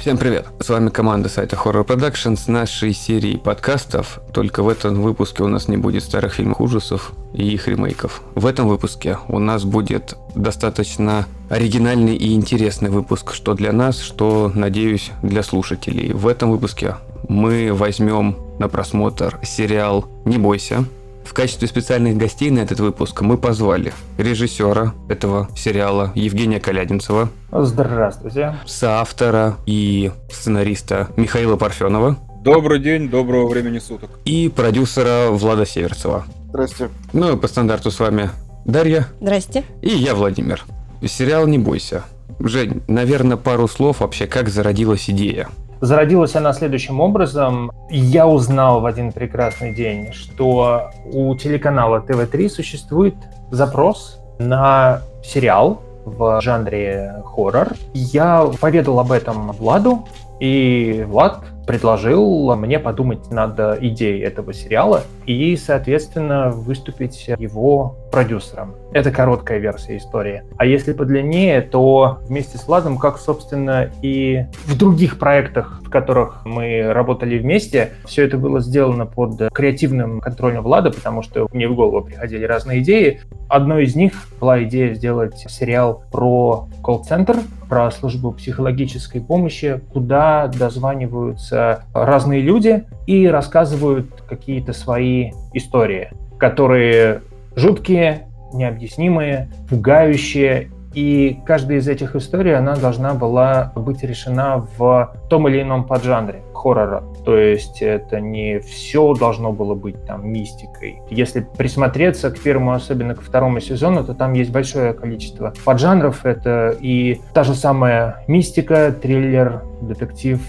Всем привет! С вами команда сайта Horror Production с нашей серией подкастов. Только в этом выпуске у нас не будет старых фильмов ужасов и их ремейков. В этом выпуске у нас будет достаточно оригинальный и интересный выпуск, что для нас, что, надеюсь, для слушателей. В этом выпуске мы возьмем на просмотр сериал «Не бойся», в качестве специальных гостей на этот выпуск мы позвали режиссера этого сериала Евгения Калядинцева. Здравствуйте. Соавтора и сценариста Михаила Парфенова. Добрый день, доброго времени суток. И продюсера Влада Северцева. Здрасте. Ну и по стандарту с вами Дарья. Здрасте. И я, Владимир. Сериал «Не бойся». Жень, наверное, пару слов вообще, как зародилась идея. Зародилась она следующим образом. Я узнал в один прекрасный день, что у телеканала ТВ-3 существует запрос на сериал в жанре хоррор. Я поведал об этом Владу, и Влад предложил мне подумать над идеей этого сериала и, соответственно, выступить его продюсером. Это короткая версия истории. А если подлиннее, то вместе с Владом, как, собственно, и в других проектах, в которых мы работали вместе, все это было сделано под креативным контролем Влада, потому что мне в голову приходили разные идеи. Одной из них была идея сделать сериал про колл-центр, про службу психологической помощи, куда дозваниваются разные люди и рассказывают какие-то свои истории, которые жуткие, необъяснимые, пугающие. И каждая из этих историй, она должна была быть решена в том или ином поджанре хоррора. То есть это не все должно было быть там мистикой. Если присмотреться к первому, особенно к второму сезону, то там есть большое количество поджанров. Это и та же самая мистика, триллер, детектив,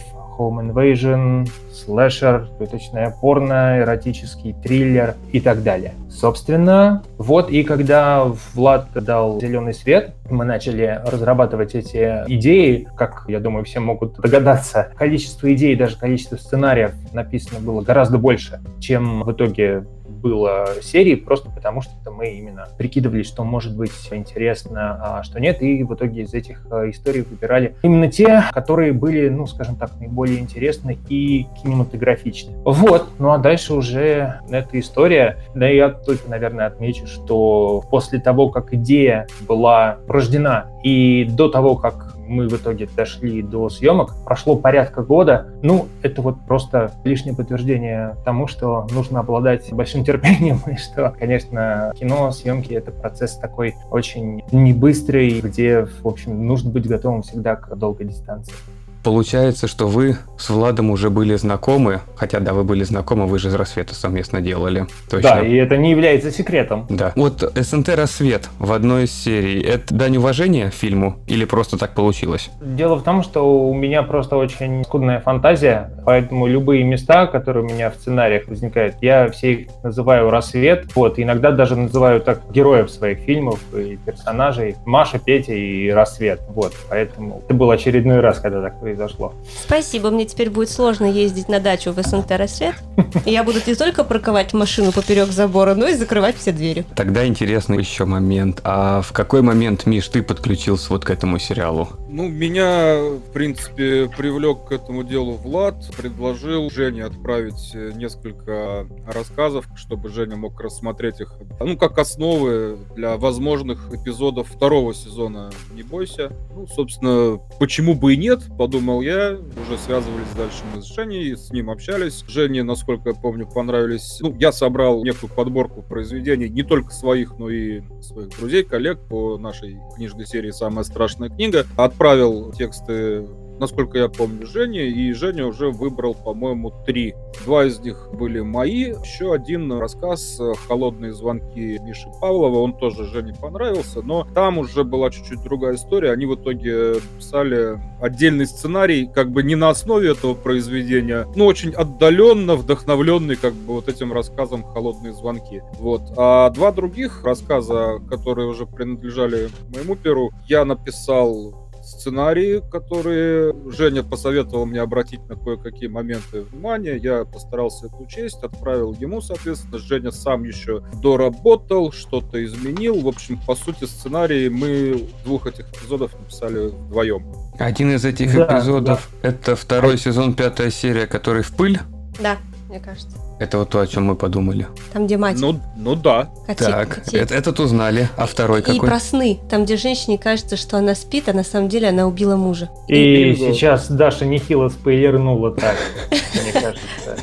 Home Invasion, слэшер, точное порно, эротический триллер и так далее. Собственно, вот и когда Влад дал зеленый свет, мы начали разрабатывать эти идеи, как, я думаю, все могут догадаться, количество идей, даже количество сценариев написано было гораздо больше, чем в итоге было серий, просто потому что мы именно прикидывали, что может быть интересно, а что нет, и в итоге из этих э, историй выбирали именно те, которые были, ну, скажем так, наиболее интересны и кинематографичны. Вот, ну а дальше уже эта история, да я только, наверное, отмечу, что после того, как идея была рождена и до того, как мы в итоге дошли до съемок. Прошло порядка года. Ну, это вот просто лишнее подтверждение тому, что нужно обладать большим терпением, и что, конечно, кино, съемки — это процесс такой очень небыстрый, где, в общем, нужно быть готовым всегда к долгой дистанции. Получается, что вы с Владом уже были знакомы, хотя да, вы были знакомы, вы же из «Рассвета» совместно делали. Точно. Да, и это не является секретом. Да. Вот СНТ «Рассвет» в одной из серий, это дань уважения фильму или просто так получилось? Дело в том, что у меня просто очень скудная фантазия, поэтому любые места, которые у меня в сценариях возникают, я все их называю «Рассвет», вот, иногда даже называю так героев своих фильмов и персонажей Маша, Петя и «Рассвет», вот, поэтому это был очередной раз, когда так произошло. Спасибо, мне теперь будет сложно ездить на дачу в СНТ «Рассвет». Я буду не только парковать машину поперек забора, но и закрывать все двери. Тогда интересный еще момент. А в какой момент, Миш, ты подключился вот к этому сериалу? Ну, меня, в принципе, привлек к этому делу Влад, предложил Жене отправить несколько рассказов, чтобы Женя мог рассмотреть их, ну, как основы для возможных эпизодов второго сезона «Не бойся». Ну, собственно, почему бы и нет, подумал подумал я. Уже связывались дальше мы с Женей, с ним общались. Жене, насколько я помню, понравились... Ну, я собрал некую подборку произведений, не только своих, но и своих друзей, коллег по нашей книжной серии «Самая страшная книга». Отправил тексты насколько я помню, Женя, и Женя уже выбрал, по-моему, три. Два из них были мои, еще один рассказ «Холодные звонки» Миши Павлова, он тоже Жене понравился, но там уже была чуть-чуть другая история, они в итоге писали отдельный сценарий, как бы не на основе этого произведения, но очень отдаленно вдохновленный как бы вот этим рассказом «Холодные звонки». Вот. А два других рассказа, которые уже принадлежали моему перу, я написал сценарии, которые Женя посоветовал мне обратить на кое-какие моменты внимания. Я постарался это учесть, отправил ему, соответственно. Женя сам еще доработал, что-то изменил. В общем, по сути, сценарий мы двух этих эпизодов написали вдвоем. Один из этих Да, эпизодов это второй сезон, пятая серия, который в пыль. Да, мне кажется. Это вот то, о чем мы подумали. Там, где мать. Ну, ну да. коте- Так, коте- это- этот узнали. А второй И какой? про сны. Там, где женщине кажется, что она спит, а на самом деле она убила мужа. И Бинго. сейчас Даша нехило спойлернула так, мне кажется.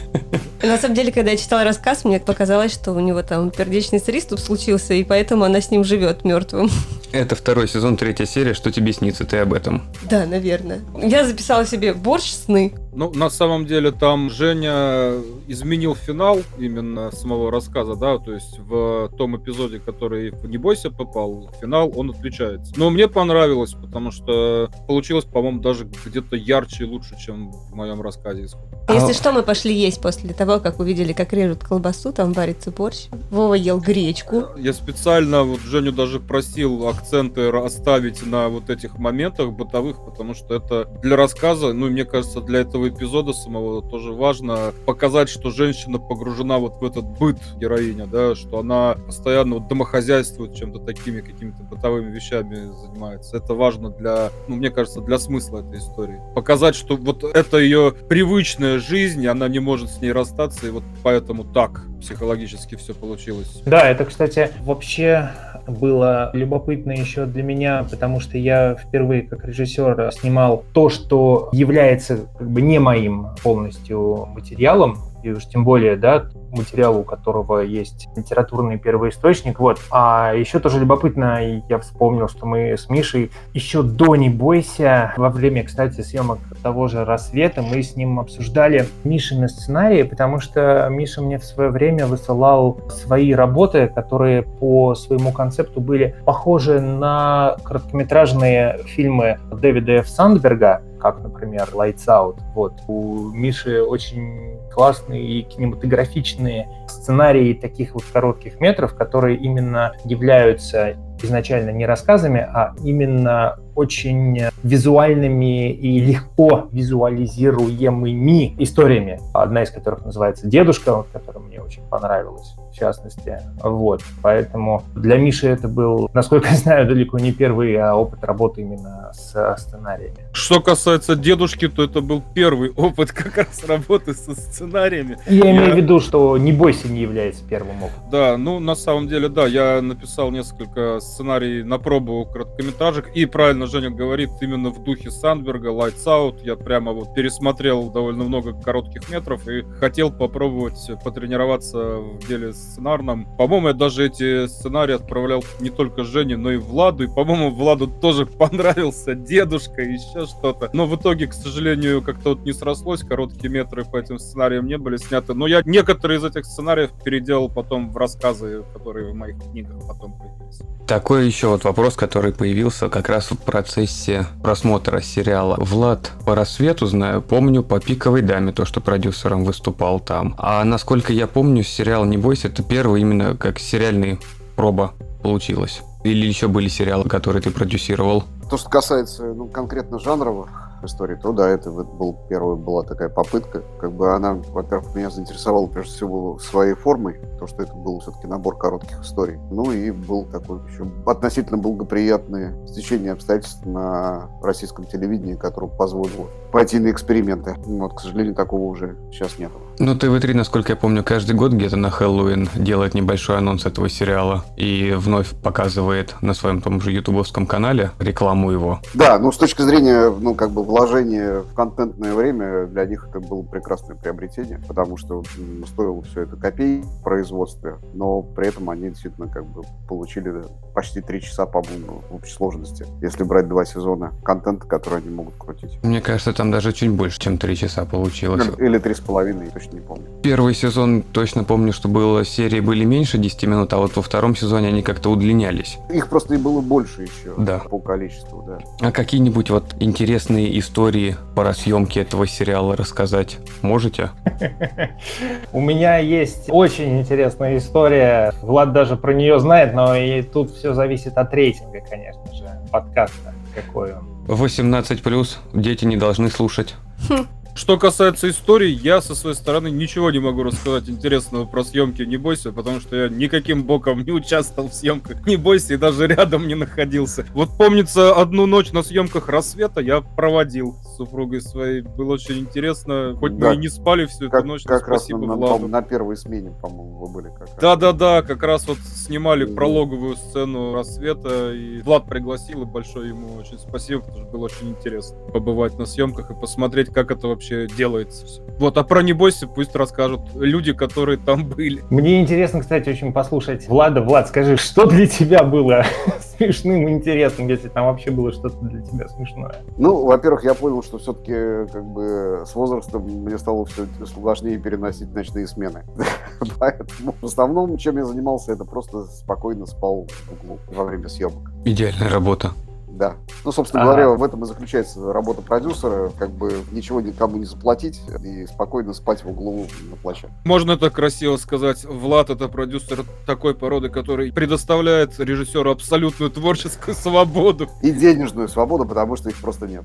На самом деле, когда я читала рассказ, мне показалось, что у него там пердечный приступ случился, и поэтому она с ним живет мертвым. Это второй сезон, третья серия. Что тебе снится? Ты об этом. Да, наверное. Я записала себе борщ сны. Ну, на самом деле, там Женя изменил финал именно самого рассказа, да, то есть в том эпизоде, который в «Не бойся» попал, финал, он отличается. Но мне понравилось, потому что получилось, по-моему, даже где-то ярче и лучше, чем в моем рассказе. А- Если что, мы пошли есть после того, как увидели, как режут колбасу, там варится борщ. Вова ел гречку. Я специально вот Женю даже просил акценты оставить на вот этих моментах бытовых, потому что это для рассказа, ну и мне кажется, для этого эпизода самого тоже важно показать, что женщина погружена вот в этот быт героиня, да, что она постоянно вот домохозяйствует чем-то такими какими-то бытовыми вещами занимается. Это важно для, ну мне кажется, для смысла этой истории. Показать, что вот это ее привычная жизнь, она не может с ней расстаться, и вот поэтому так психологически все получилось. Да, это, кстати, вообще было любопытно еще для меня, потому что я впервые как режиссер снимал то, что является как бы не моим полностью материалом, и уж тем более, да, материал, у которого есть литературный первоисточник, вот. А еще тоже любопытно, я вспомнил, что мы с Мишей еще до «Не бойся», во время, кстати, съемок того же «Рассвета», мы с ним обсуждали Мишины сценарии, потому что Миша мне в свое время высылал свои работы, которые по своему концепту были похожи на короткометражные фильмы Дэвида Ф. Сандберга, как, например, Lights Out. Вот. У Миши очень классные и кинематографичные сценарии таких вот коротких метров, которые именно являются изначально не рассказами, а именно очень визуальными и легко визуализируемыми историями. Одна из которых называется «Дедушка», которая мне очень понравилась, в частности. Вот. Поэтому для Миши это был, насколько я знаю, далеко не первый а опыт работы именно с сценариями. Что касается дедушки, то это был первый опыт как раз работы со сценариями. Я Я- имею в виду, что «Не бойся» не является первым опытом. Да, ну на самом деле, да, я написал несколько сценарий на пробу короткометражек, и правильно Женя говорит, именно в духе Сандберга, Lights Out, я прямо вот пересмотрел довольно много коротких метров и хотел попробовать потренироваться в деле сценарном. По-моему, я даже эти сценарии отправлял не только Жене, но и Владу, и, по-моему, Владу тоже понравился дедушка и еще что-то. Но в итоге, к сожалению, как-то вот не срослось, короткие метры по этим сценариям не были сняты. Но я некоторые из этих сценариев переделал потом в рассказы, которые в моих книгах потом появились. Такой еще вот вопрос, который появился как раз процессе просмотра сериала. Влад по рассвету знаю, помню по пиковой даме, то, что продюсером выступал там. А насколько я помню, сериал «Не бойся» это первый именно как сериальный проба получилось. Или еще были сериалы, которые ты продюсировал? То, что касается ну, конкретно жанровых историй, то да, это вот был первая была такая попытка. Как бы она, во-первых, меня заинтересовала прежде всего своей формой, то, что это был все-таки набор коротких историй. Ну и был такой еще относительно благоприятное стечение обстоятельств на российском телевидении, которое позволило пойти на эксперименты. Вот, к сожалению, такого уже сейчас нет. Ну, ТВ-3, насколько я помню, каждый год где-то на Хэллоуин делает небольшой анонс этого сериала и вновь показывает на своем том же ютубовском канале рекламу его. Да, ну с точки зрения, ну как бы вложения в контентное время, для них это было прекрасное приобретение, потому что м, стоило все это копей в производстве, но при этом они действительно как бы получили почти три часа, по-моему, в общей сложности, если брать два сезона контента, который они могут крутить. Мне кажется, там даже чуть больше, чем три часа получилось. Или три с половиной, точно не помню. Первый сезон точно помню, что было серии были меньше 10 минут, а вот во втором сезоне они как-то удлинялись. Их просто и было больше еще Да. по количеству, да. А какие-нибудь вот интересные истории по съемке этого сериала рассказать можете? У меня есть очень интересная история. Влад даже про нее знает, но и тут все зависит от рейтинга, конечно же, подкаста, какой он 18+, дети не должны слушать. Что касается истории, я со своей стороны ничего не могу рассказать интересного про съемки «Не бойся», потому что я никаким боком не участвовал в съемках «Не бойся» и даже рядом не находился. Вот помнится, одну ночь на съемках «Рассвета» я проводил с супругой своей. Было очень интересно. Хоть Да. мы и не спали всю Как, эту ночь, но как раз на, спасибо на- на первой смене, по-моему, вы были как. Да-да-да, как раз вот снимали Мгм. прологовую сцену рассвета, и Влад пригласил, и большое ему очень спасибо, потому что было очень интересно побывать на съемках и посмотреть, как это вообще делается всё. Вот, а про «Не бойся» пусть расскажут люди, которые там были. Мне интересно, кстати, очень послушать Влада. Влад, скажи, что для тебя было смешным и интересным, если там вообще было что-то для тебя смешное? Ну, во-первых, я понял, что все-таки как бы с возрастом мне стало все сложнее переносить ночные смены. Поэтому в основном, чем я занимался, это просто спокойно спал в углу во время съемок. Идеальная работа. Да. Ну, собственно Ага. говоря, в этом и заключается работа продюсера, как бы ничего никому не заплатить и спокойно спать в углу на площадке. Можно так красиво сказать, Влад это продюсер такой породы, который предоставляет режиссеру абсолютную творческую свободу. И денежную свободу, потому что их просто нет.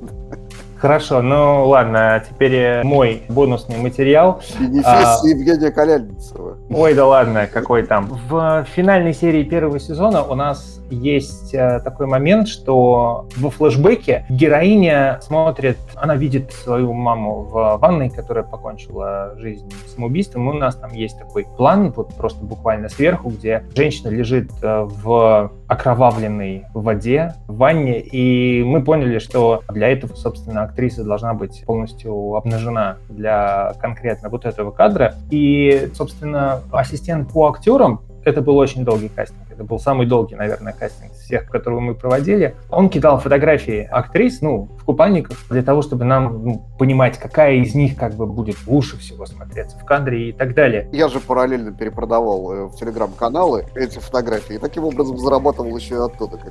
Хорошо, ну ладно, теперь э, мой бонусный материал. Бенефис А. Евгения Коляльницева. Ой, да ладно, какой там. В финальной серии первого сезона у нас есть э, такой момент, что во флешбеке героиня смотрит, она видит свою маму в ванной, которая покончила жизнь самоубийством. И у нас там есть такой план, вот просто буквально сверху, где женщина лежит э, в окровавленной воде в ванне, и мы поняли, что для этого, собственно, актриса должна быть полностью обнажена для конкретно вот этого кадра. И, собственно, ассистент по актерам это был очень долгий кастинг. Это был самый долгий, наверное, кастинг всех, которые мы проводили. Он кидал фотографии актрис, ну, в купальниках, для того, чтобы нам ну, понимать, какая из них как бы будет лучше всего смотреться в кадре и так далее. Я же параллельно перепродавал э, в телеграм-каналы эти фотографии, и таким образом зарабатывал еще и оттуда.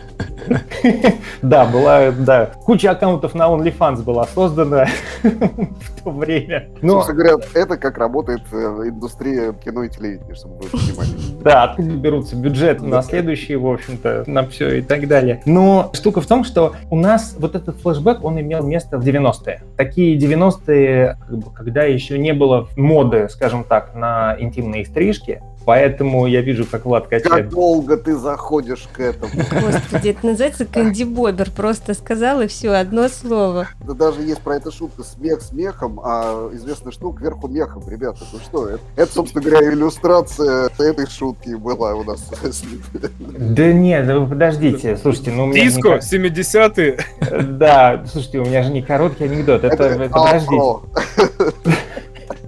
Да, была, да, куча аккаунтов на OnlyFans была создана в то время. Но, Собственно говоря, это как работает э, индустрия кино и телевидения, чтобы вы понимали. да, откуда берутся бюджет на следующие, в общем-то, на все и так далее. Но штука в том, что у нас вот этот флешбэк, он имел место в 90-е. Такие 90-е, как бы, когда еще не было моды, скажем так, на интимные стрижки, Поэтому я вижу, как Влад Как качает. долго ты заходишь к этому? Господи, это называется Кэнди Бобер. Просто сказал и все, одно слово. Да даже есть про это шутка смех смехом, а известная штука кверху мехом, ребята. Ну что, это, это, собственно говоря, иллюстрация этой шутки была у нас. Да нет, да вы подождите, слушайте, ну у меня... не Диско, кор- 70-е. Да, слушайте, у меня же не короткий анекдот. Это, это подождите.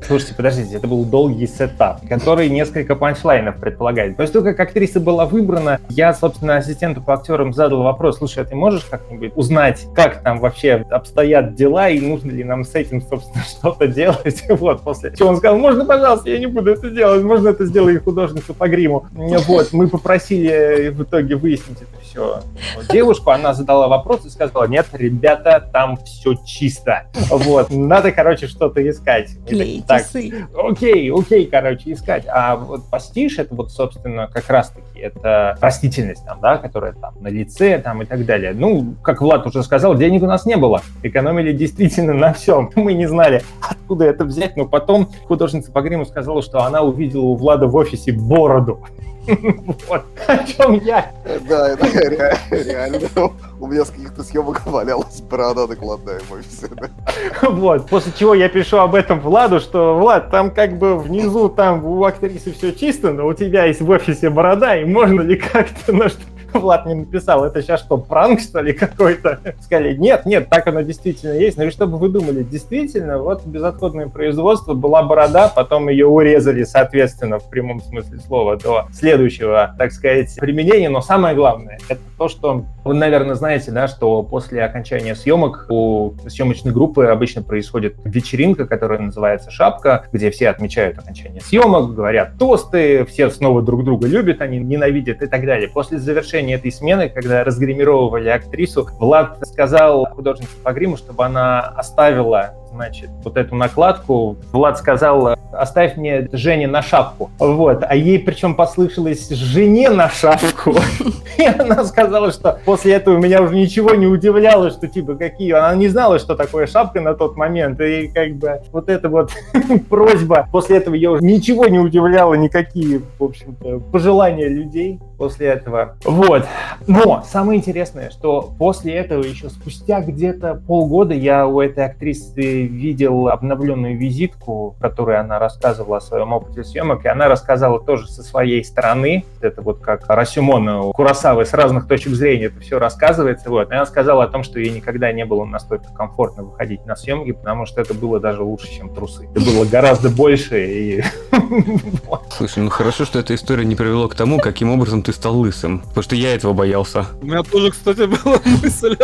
Слушайте, подождите, это был долгий сетап, который несколько панчлайнов предполагает. После того, как актриса была выбрана, я, собственно, ассистенту по актерам задал вопрос, слушай, а ты можешь как-нибудь узнать, как там вообще обстоят дела и нужно ли нам с этим, собственно, что-то делать? Вот, после чего он сказал, можно, пожалуйста, я не буду это делать, можно это сделать художница по гриму. Вот, мы попросили в итоге выяснить это все девушку, она задала вопрос и сказала, нет, ребята, там все чисто. Вот, надо, короче, что-то искать. Клейте Так, сы. окей, окей, короче, искать. А вот пастиш, это вот, собственно, как раз-таки, это растительность там, да, которая там на лице там и так далее. Ну, как Влад уже сказал, денег у нас не было. Экономили действительно на всем. Мы не знали, откуда это взять, но потом художница по гриму сказала, что она увидела у Влада в офисе бороду. Вот, о чем я. Да, это ре- реально. У меня с каких-то съемок валялась борода накладная в офисе. Вот, после чего я пишу об этом Владу, что, Влад, там как бы внизу, там у актрисы все чисто, но у тебя есть в офисе борода, и можно ли как-то, ну что... Влад мне написал, это сейчас что, пранк, что ли, какой-то? Сказали, нет, нет, так оно действительно есть. Ну и чтобы вы думали, действительно, вот безотходное производство, была борода, потом ее урезали, соответственно, в прямом смысле слова, до следующего, так сказать, применения. Но самое главное, это то, что вы, наверное, знаете, да, что после окончания съемок у съемочной группы обычно происходит вечеринка, которая называется «Шапка», где все отмечают окончание съемок, говорят тосты, все снова друг друга любят, они ненавидят и так далее. После завершения этой смены, когда разгримировывали актрису, Влад сказал художнице по гриму, чтобы она оставила значит, вот эту накладку. Влад сказал, оставь мне Жене на шапку. Вот. А ей причем послышалось жене на шапку. И она сказала, что после этого меня уже ничего не удивляло, что типа какие... Она не знала, что такое шапка на тот момент. И как бы вот эта вот просьба, после этого ее уже ничего не удивляло, никакие, в общем-то, пожелания людей после этого. Вот. Но самое интересное, что после этого еще спустя где-то полгода я у этой актрисы видел обновленную визитку, в которой она рассказывала о своем опыте съемок, и она рассказала тоже со своей стороны. Это вот как Расюмон Курасавы с разных точек зрения это все рассказывается. Вот. И она сказала о том, что ей никогда не было настолько комфортно выходить на съемки, потому что это было даже лучше, чем трусы. Это было гораздо больше. И... Слушай, ну хорошо, что эта история не привела к тому, каким образом ты стал лысым. Потому что я этого боялся. У меня тоже, кстати, была мысль.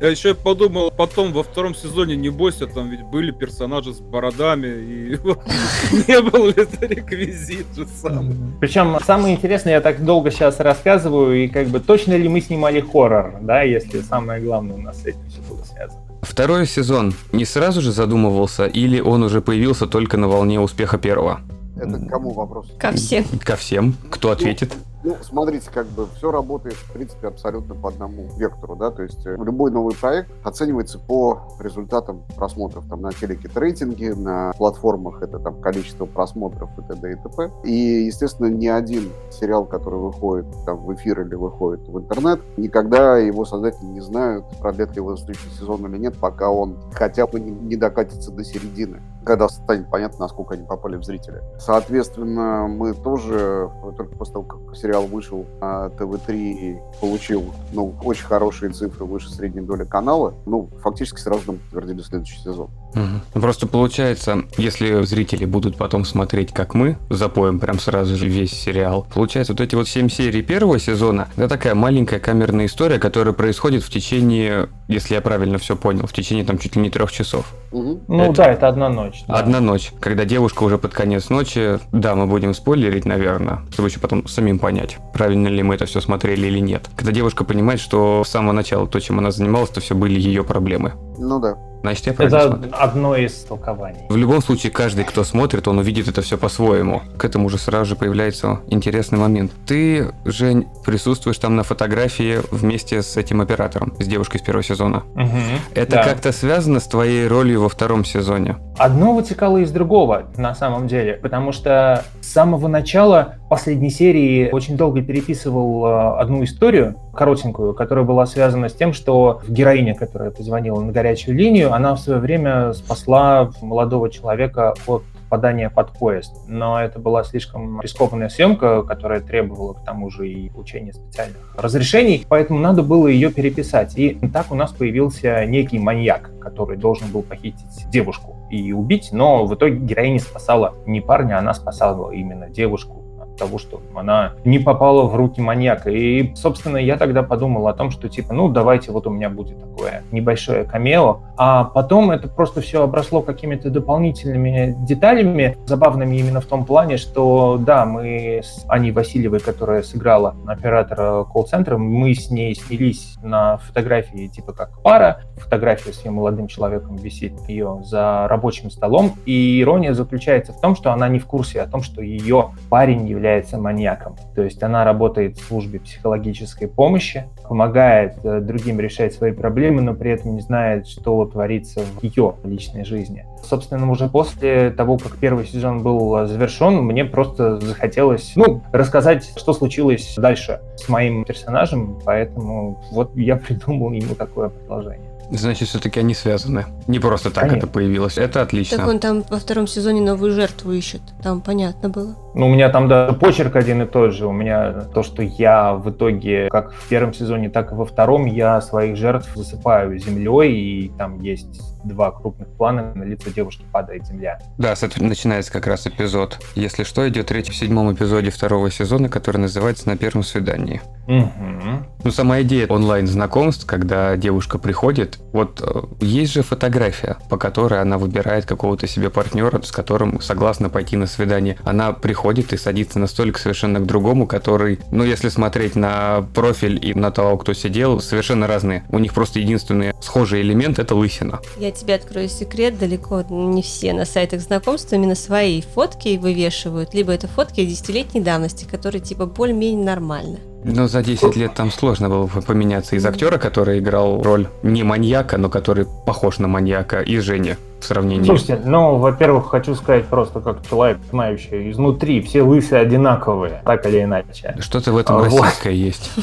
Я еще подумал, потом во втором сезоне, не бойся, там ведь были персонажи с бородами, и не был ли это реквизит же сам. Причем самое интересное, я так долго сейчас рассказываю, и как бы точно ли мы снимали хоррор, да, если самое главное у нас с этим все было связано. Второй сезон не сразу же задумывался, или он уже появился только на волне успеха первого? Это к кому вопрос? Ко всем. Ко всем. Кто ответит? Ну, смотрите, как бы все работает, в принципе, абсолютно по одному вектору, да, то есть э, любой новый проект оценивается по результатам просмотров, там, на телеке рейтинги, на платформах это там количество просмотров и т.д. и т.п. И, естественно, ни один сериал, который выходит там в эфир или выходит в интернет, никогда его создатели не знают, продлят ли его следующий сезон или нет, пока он хотя бы не, докатится до середины когда станет понятно, насколько они попали в зрителя. Соответственно, мы тоже, только после того, как сериал вышел на ТВ-3, получил ну, очень хорошие цифры выше средней доли канала, ну, фактически сразу нам подтвердили следующий сезон. Угу. Просто получается, если зрители будут потом смотреть, как мы, запоем прям сразу же весь сериал, получается, вот эти вот семь серий первого сезона, это такая маленькая камерная история, которая происходит в течение, если я правильно все понял, в течение там чуть ли не трех часов. Угу. Ну это... да, это одна ночь. Да. Одна ночь, когда девушка уже под конец ночи, да, мы будем спойлерить, наверное, чтобы еще потом самим понять, правильно ли мы это все смотрели или нет. Когда девушка понимает, что с самого начала то, чем она занималась, то все были ее проблемы. Ну да. Значит, я правильно Это смотрю. одно из толкований. В любом случае, каждый, кто смотрит, он увидит это все по-своему. К этому уже сразу же появляется интересный момент. Ты, Жень, присутствуешь там на фотографии вместе с этим оператором, с девушкой из первого сезона. Мгм. Это Да. как-то связано с твоей ролью во втором сезоне? Одно вытекало из другого, на самом деле, потому что с самого начала последней серии очень долго переписывал э, одну историю, коротенькую, которая была связана с тем, что героиня, которая позвонила на горячую линию, она в свое время спасла молодого человека от попадания под поезд. Но это была слишком рискованная съемка, которая требовала к тому же и получения специальных разрешений, поэтому надо было ее переписать. И так у нас появился некий маньяк, который должен был похитить девушку и убить, но в итоге героиня спасала не парня, она спасала именно девушку того, что она не попала в руки маньяка. И, собственно, я тогда подумал о том, что типа, ну, давайте вот у меня будет такое небольшое камео. А потом это просто все обросло какими-то дополнительными деталями, забавными именно в том плане, что, да, мы с Аней Васильевой, которая сыграла оператора колл-центра, мы с ней снялись на фотографии типа как пара. Фотография с ее молодым человеком висит ее за рабочим столом. И ирония заключается в том, что она не в курсе о том, что ее парень является маньяком. То есть она работает в службе психологической помощи, помогает э, другим решать свои проблемы, но при этом не знает, что творится в ее личной жизни. Собственно, уже после того, как первый сезон был э, завершен, мне просто захотелось, ну, рассказать, что случилось дальше с моим персонажем, поэтому вот я придумал ему такое продолжение. Значит, все-таки они связаны. Не просто так Конечно. это появилось. Это отлично. Так он там во втором сезоне новую жертву ищет. Там понятно было. Ну, у меня там даже почерк один и тот же. У меня то, что я в итоге, как в первом сезоне, так и во втором, я своих жертв засыпаю землей, и там есть два крупных плана, на лицо девушки падает земля. Да, с этого начинается как раз эпизод. Если что, идет речь в седьмом эпизоде второго сезона, который называется «На первом свидании». Мгм. Ну, сама идея онлайн-знакомств, когда девушка приходит? Вот э, есть же фотография, по которой она выбирает какого-то себе партнера, с которым согласна пойти на свидание. Она приходит и садится на столик совершенно к другому, который, ну, если смотреть на профиль и на того, кто сидел, совершенно разные. У них просто единственный схожий элемент — это лысина. Я тебе открою секрет, далеко не все на сайтах знакомств именно свои фотки вывешивают, либо это фотки десятилетней давности, которые типа более-менее нормально. Но за 10 лет там сложно было поменяться из актера, который играл роль не маньяка, но который похож на маньяка, и Жени в сравнении. Слушайте, ну, во-первых, хочу сказать просто как человек, знающий изнутри, все лысые одинаковые, так или иначе. Что-то в этом А, вот. российское есть.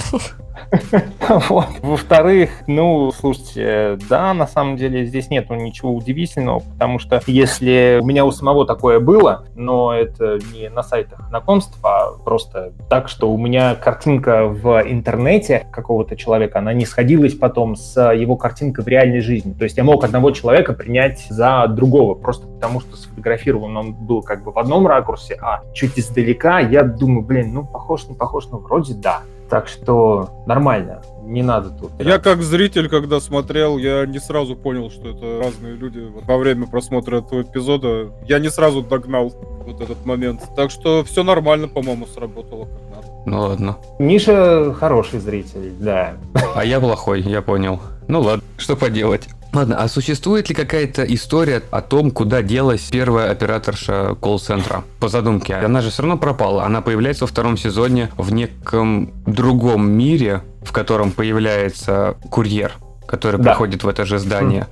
Вот. Во-вторых, ну, слушайте, да, на самом деле здесь нету ничего удивительного, потому что если у меня у самого такое было, но это не на сайтах знакомств, а просто так, что у меня картинка в интернете какого-то человека, она не сходилась потом с его картинкой в реальной жизни. То есть я мог одного человека принять за другого, просто потому что сфотографирован он был как бы в одном ракурсе, а чуть издалека я думаю, блин, ну, похож, не похож, ну, вроде да. Так что нормально, не надо тут. Я как зритель, когда смотрел, я не сразу понял, что это разные люди. Во время просмотра этого эпизода я не сразу догнал вот этот момент. Так что все нормально, по-моему, сработало как надо. Ну ладно. Миша хороший зритель, да. А я плохой, я понял. Ну ладно, что поделать. Ладно, а существует ли какая-то история о том, куда делась первая операторша колл-центра? По задумке, она же все равно пропала. Она появляется во втором сезоне в неком другом мире, в котором появляется курьер, который Да. приходит в это же здание.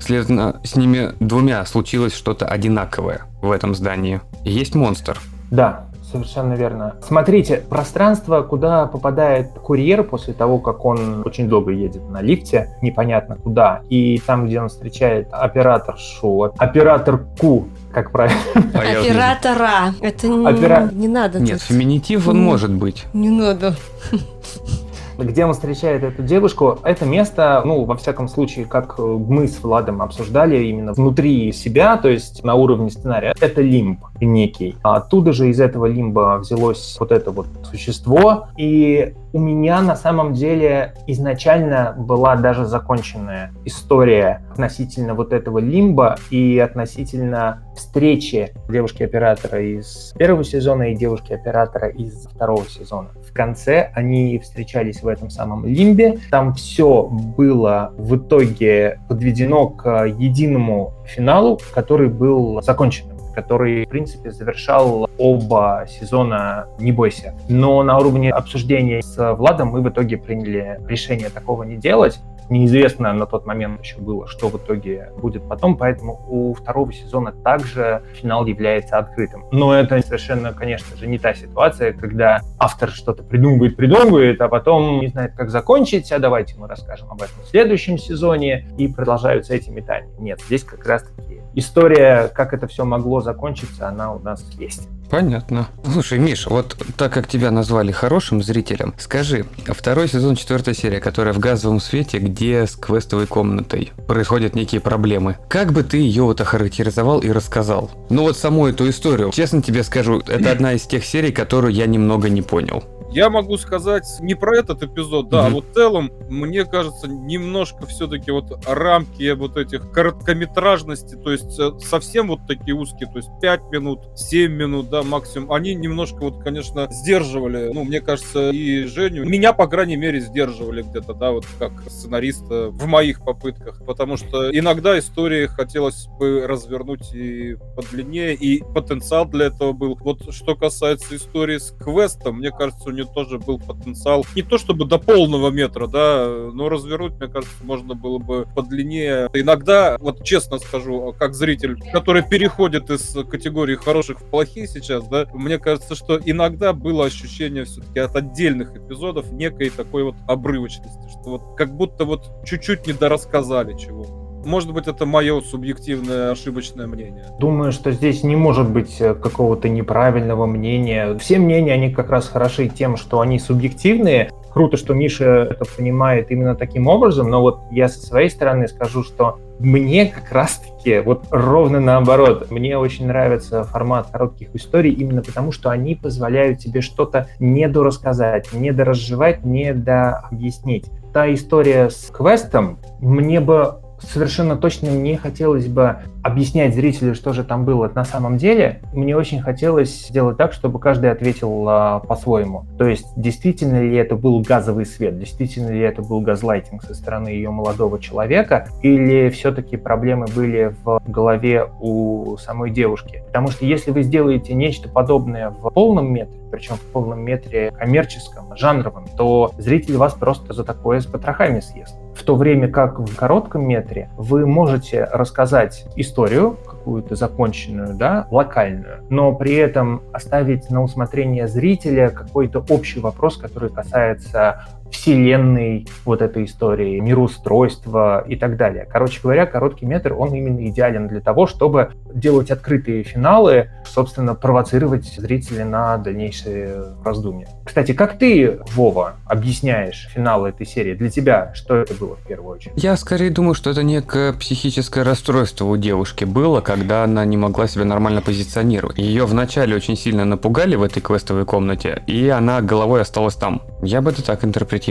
Следовательно, с ними двумя случилось что-то одинаковое в этом здании. Есть монстр. Да, совершенно верно. Смотрите, пространство, куда попадает курьер после того, как он очень долго едет на лифте, непонятно куда, и там, где он встречает операторшу, операторку, как правильно, А не- Оператора. Это не, Опера- не надо. Нет, тут. феминитив он М. может быть. Не надо. где он встречает эту девушку, это место, ну, во всяком случае, как э, мы с Владом обсуждали именно внутри себя, то есть на уровне сценария, это лимб некий. А оттуда же из этого лимба взялось вот это вот существо, и у меня на самом деле изначально была даже законченная история относительно вот этого лимба и относительно встречи девушки-оператора из первого сезона и девушки-оператора из второго сезона. В конце они встречались в этом самом лимбе. Там все было в итоге подведено к единому финалу, который был законченным который, в принципе, завершал оба сезона «Не бойся». Но на уровне обсуждения с Владом мы в итоге приняли решение такого не делать. Неизвестно на тот момент еще было, что в итоге будет потом, поэтому у второго сезона также финал является открытым. Но это совершенно, конечно же, не та ситуация, когда автор что-то придумывает, придумывает, а потом не знает, как закончить, а давайте мы расскажем об этом в следующем сезоне, и продолжаются эти метания. Нет, здесь как раз-таки история, как это все могло закончиться, она у нас есть. Понятно. Слушай, Миша, вот так как тебя назвали хорошим зрителем, скажи, второй сезон, четвертая серия, которая в газовом свете, где с квестовой комнатой происходят некие проблемы. Как бы ты ее вот охарактеризовал и рассказал? Ну вот саму эту историю, честно тебе скажу, это одна из тех серий, которую я немного не понял. Я могу сказать не про этот эпизод, да, а Мгм. вот в целом, мне кажется, немножко все-таки вот рамки вот этих короткометражности, то есть э, совсем вот такие узкие, то есть 5 минут, 7 минут, да, максимум, они немножко вот, конечно, сдерживали, ну, мне кажется, и Женю, меня, по крайней мере, сдерживали где-то, да, вот как сценариста в моих попытках, потому что иногда истории хотелось бы развернуть и подлиннее, и потенциал для этого был. Вот что касается истории с квестом, мне кажется, у нее тоже был потенциал не то чтобы до полного метра, да, но развернуть, мне кажется, можно было бы подлиннее. Иногда, вот честно скажу, как зритель, который переходит из категории хороших в плохие сейчас, да, мне кажется, что иногда было ощущение все-таки от отдельных эпизодов некой такой вот обрывочности, что вот как будто вот чуть-чуть не дорассказали чего. Может быть, это мое субъективное ошибочное мнение. Думаю, что здесь не может быть э, какого-то неправильного мнения. Все мнения, они как раз хороши тем, что они субъективные. Круто, что Миша это понимает именно таким образом, но вот я со своей стороны скажу, что мне как раз-таки вот ровно наоборот. Мне очень нравится формат коротких историй именно потому, что они позволяют тебе что-то недорассказать, недоразжевать, недообъяснить. та история с квестом, мне бы совершенно точно не хотелось бы объяснять зрителю, что же там было на самом деле. Мне очень хотелось сделать так, чтобы каждый ответил а, по-своему. То есть, действительно ли это был газовый свет, действительно ли это был газлайтинг со стороны ее молодого человека, или все-таки проблемы были в голове у самой девушки. Потому что если вы сделаете нечто подобное в полном метре, причем в полном метре коммерческом, жанровом, то зритель вас просто за такое с потрохами съест. В то время как в коротком метре вы можете рассказать историю, какую-то законченную, да, локальную, но при этом оставить на усмотрение зрителя какой-то общий вопрос, который касается вселенной вот этой истории, мироустройства и так далее. Короче говоря, короткий метр, он именно идеален для того, чтобы делать открытые финалы, собственно, провоцировать зрителей на дальнейшие раздумья. Кстати, как ты, Вова, объясняешь финал этой серии? Для тебя что это было в первую очередь? Я скорее думаю, что это некое психическое расстройство у девушки было, когда она не могла себя нормально позиционировать. Ее вначале очень сильно напугали в этой квестовой комнате, и она головой осталась там. Я бы это так интерпретировал.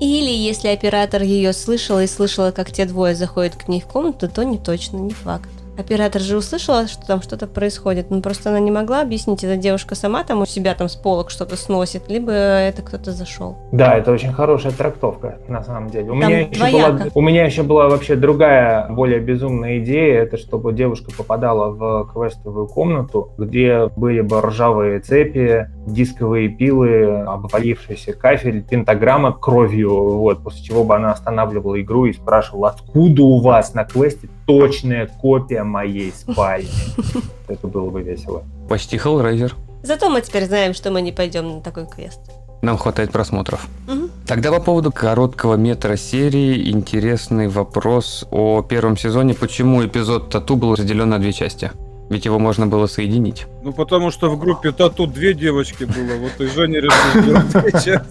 Или если оператор ее слышал и слышала, как те двое заходят к ней в комнату, то не точно, не факт. Оператор же услышала, что там что-то происходит, но просто она не могла объяснить, эта девушка сама там у себя там с полок что-то сносит, либо это кто-то зашел. Да, это очень хорошая трактовка, на самом деле. У, Там меня еще, двояко. была, у меня еще была вообще другая, более безумная идея, это чтобы девушка попадала в квестовую комнату, где были бы ржавые цепи, дисковые пилы, обвалившийся кафель, пентаграмма кровью, вот, после чего бы она останавливала игру и спрашивала, откуда у вас на квесте точная копия моей спальни. Это было бы весело. Почти Hellraiser. Зато мы теперь знаем, что мы не пойдем на такой квест. Нам хватает просмотров. Мгм. Тогда по поводу короткого метра серии интересный вопрос о первом сезоне. Почему эпизод Тату был разделен на две части? Ведь его можно было соединить. Ну, потому что в группе Тату две девочки было, вот и Женя решил.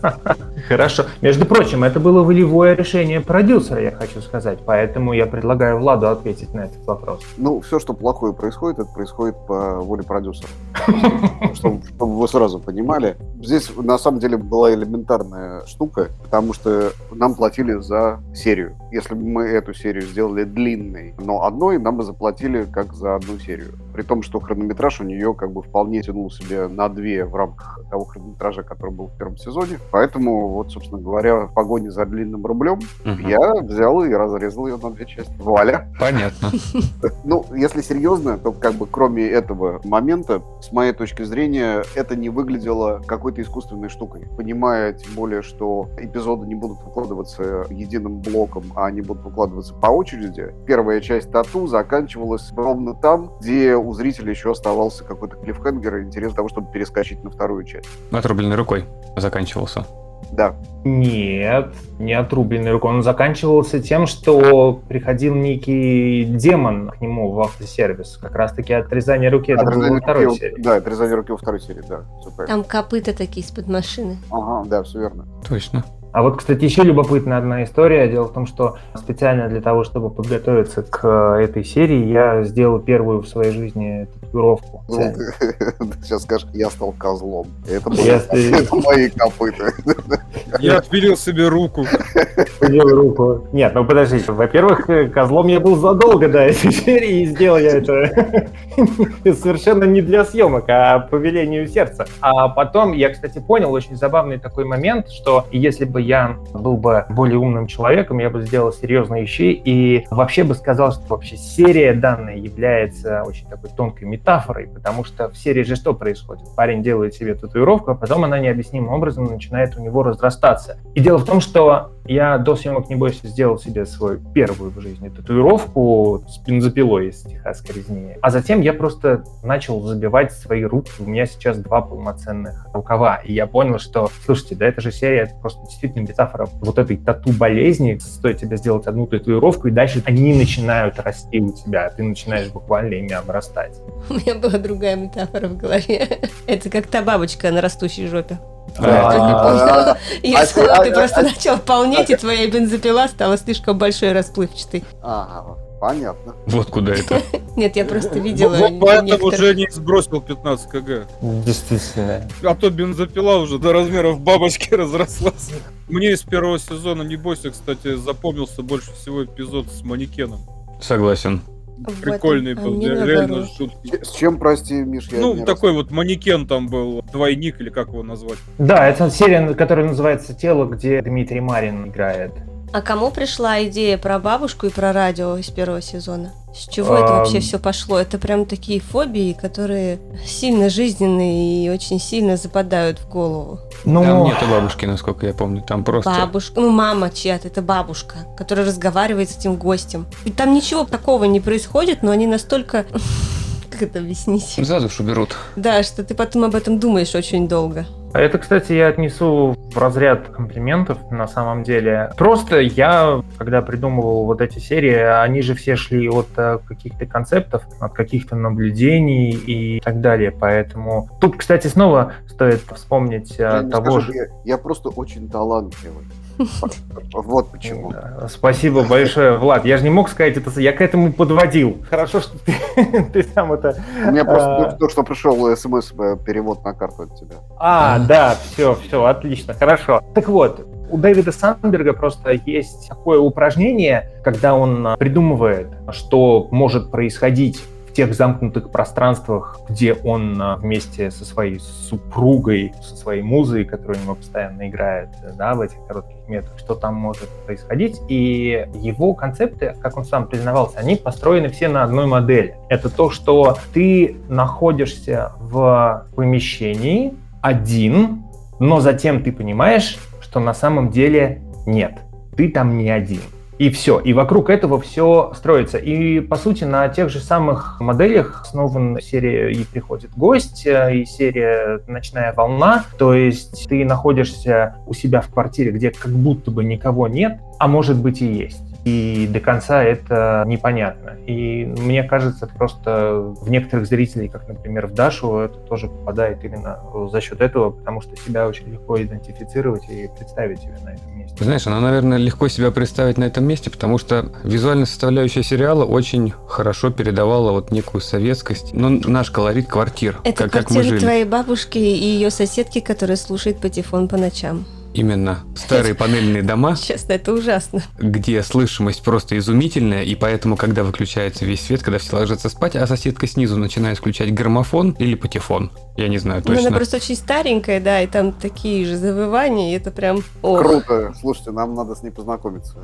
Хорошо. Между прочим, это было волевое решение продюсера, я хочу сказать, поэтому я предлагаю Владу ответить на этот вопрос. Ну, все, что плохое происходит, это происходит по воле продюсера. Чтобы вы сразу понимали. Здесь на самом деле была элементарная штука, потому что нам платили за серию. Если бы мы эту серию сделали длинной, но одной, нам бы заплатили как за одну серию. При том, что хронометраж у нее как бы вполне тянул себе на две в рамках того хронометража, который был в первом сезоне. Поэтому, вот, собственно говоря, в погоне за длинным рублем Мгм. я взял и разрезал ее на две части. Вуаля! Понятно. Ну, если серьезно, то как бы кроме этого момента, с моей точки зрения, это не выглядело какой-то искусственной штукой. Понимая, тем более, что эпизоды не будут выкладываться единым блоком, а они будут выкладываться по очереди. Первая часть тату заканчивалась ровно там, где у зрителя еще оставался какой-то клиффхенгер и интерес того, чтобы перескочить на вторую часть. Отрубленной рукой заканчивался. Да, Нет, не отрубленный рукой. Он заканчивался тем, что приходил некий демон к нему в автосервис. Как раз-таки отрезание руки это было во Отрезание второй руки- серии. Да, отрезание руки во второй серии, да. Все правильно. Там копыта такие из-под машины. Ага, да, все верно. Точно. А вот, кстати, еще любопытная одна история. Дело в том, что специально для того, чтобы подготовиться к э, этой серии, я сделал первую в своей жизни татуировку. Ну, ты сейчас скажешь, я стал козлом. Это, Я- мои- это мои копыта. Я отпилил себе руку. Подел руку. Нет, ну подождите. Во-первых, э, козлом я был задолго до этой серии, и сделал я это совершенно не для съемок, а по велению сердца. А потом я, кстати, понял очень забавный такой момент, что если бы я был бы более умным человеком, я бы сделал серьезные вещи и вообще бы сказал, что вообще серия данная является очень такой тонкой метафорой, потому что в серии же что происходит? Парень делает себе татуировку, а потом она необъяснимым образом начинает у него разрастаться. И дело в том, что я до съемок «Не бойся» сделал себе свою первую в жизни татуировку с бензопилой из техасской резни. А затем я просто начал забивать свои руки. У меня сейчас два полноценных рукава. И я понял, что, слушайте, да это же серия, это просто действительно метафора вот этой тату-болезни. Стоит тебе сделать одну татуировку, и дальше они начинают расти у тебя. а Ты начинаешь буквально ими обрастать. У меня была другая метафора в голове. Это как та бабочка на растущей жопе. А, А ты- просто начал полнеть, и твоя бензопила стала слишком большой и расплывчатой. Понятно. Вот куда это. Нет, я просто видела Вот поэтому Женя сбросил 15 кг. Действительно. А то бензопила уже до размеров бабочки разрослась. Мне из первого сезона «Не бойся», кстати, запомнился больше всего эпизод с манекеном. Согласен. Прикольный а был, мне реально жуткий. С чем, прости, Миш, я Ну, не такой вот манекен там был, двойник или как его назвать. Да, это серия, которая называется «Тело», где Дмитрий Марин играет. А кому пришла идея про бабушку и про радио из первого сезона? С чего это Ам. вообще все пошло? Это прям такие фобии, которые сильно жизненные и очень сильно западают в голову. Ну, Там нету бабушки, насколько я помню. Там просто... Бабушка, ну мама чья-то, это бабушка, которая разговаривает с этим гостем. И там ничего такого не происходит, но они настолько... Как это объяснить? За душу берут. Да, что ты потом об этом думаешь очень долго. Это, кстати, я отнесу в разряд комплиментов на самом деле. Просто я, когда придумывал вот эти серии, они же все шли от э, каких-то концептов, от каких-то наблюдений и так далее. Поэтому тут, кстати, снова стоит вспомнить э, Я того скажу, же... я, я просто очень талантливый. Вот почему. Спасибо большое, Влад. Я же не мог сказать это, я к этому подводил. Хорошо, что ты, ты сам это... У меня просто А. только- только что пришел смс-перевод на карту от тебя. А, А. да, все, все, отлично, хорошо. Так вот, у Дэвида Сандберга просто есть такое упражнение, когда он а, придумывает, что может происходить в тех замкнутых пространствах, где он а, вместе со своей супругой, со своей музой, которую у него постоянно играет, да, в этих коротких метрах, что там может происходить. И его концепты, как он сам признавался, они построены все на одной модели. Это то, что ты находишься в помещении один, но затем ты понимаешь, что на самом деле нет, ты там не один. И все. И вокруг этого все строится. И, по сути, на тех же самых моделях основана серия «И приходит гость», э, и серия «Ночная волна». То есть ты находишься у себя в квартире, где как будто бы никого нет, а может быть и есть. И до конца это непонятно. И мне кажется, просто в некоторых зрителей, как, например, в Дашу, это тоже попадает именно за счет этого, потому что себя очень легко идентифицировать и представить себя на этом. Знаешь, она, наверное, легко себя представить на этом месте, потому что визуальная составляющая сериала очень хорошо передавала вот некую советскость, ну, наш колорит квартир, Это как, как мы жили. твоей бабушки и ее соседки, которая слушает патефон по ночам. Именно. Старые панельные дома, Честно, это ужасно. где слышимость просто изумительная, и поэтому, когда выключается весь свет, когда все ложатся спать, а соседка снизу начинает включать граммофон или патефон, я не знаю Ну, точно. Она просто очень старенькая, да, и там такие же завывания, и это прям... Ох. Круто. Слушайте, нам надо с ней познакомиться.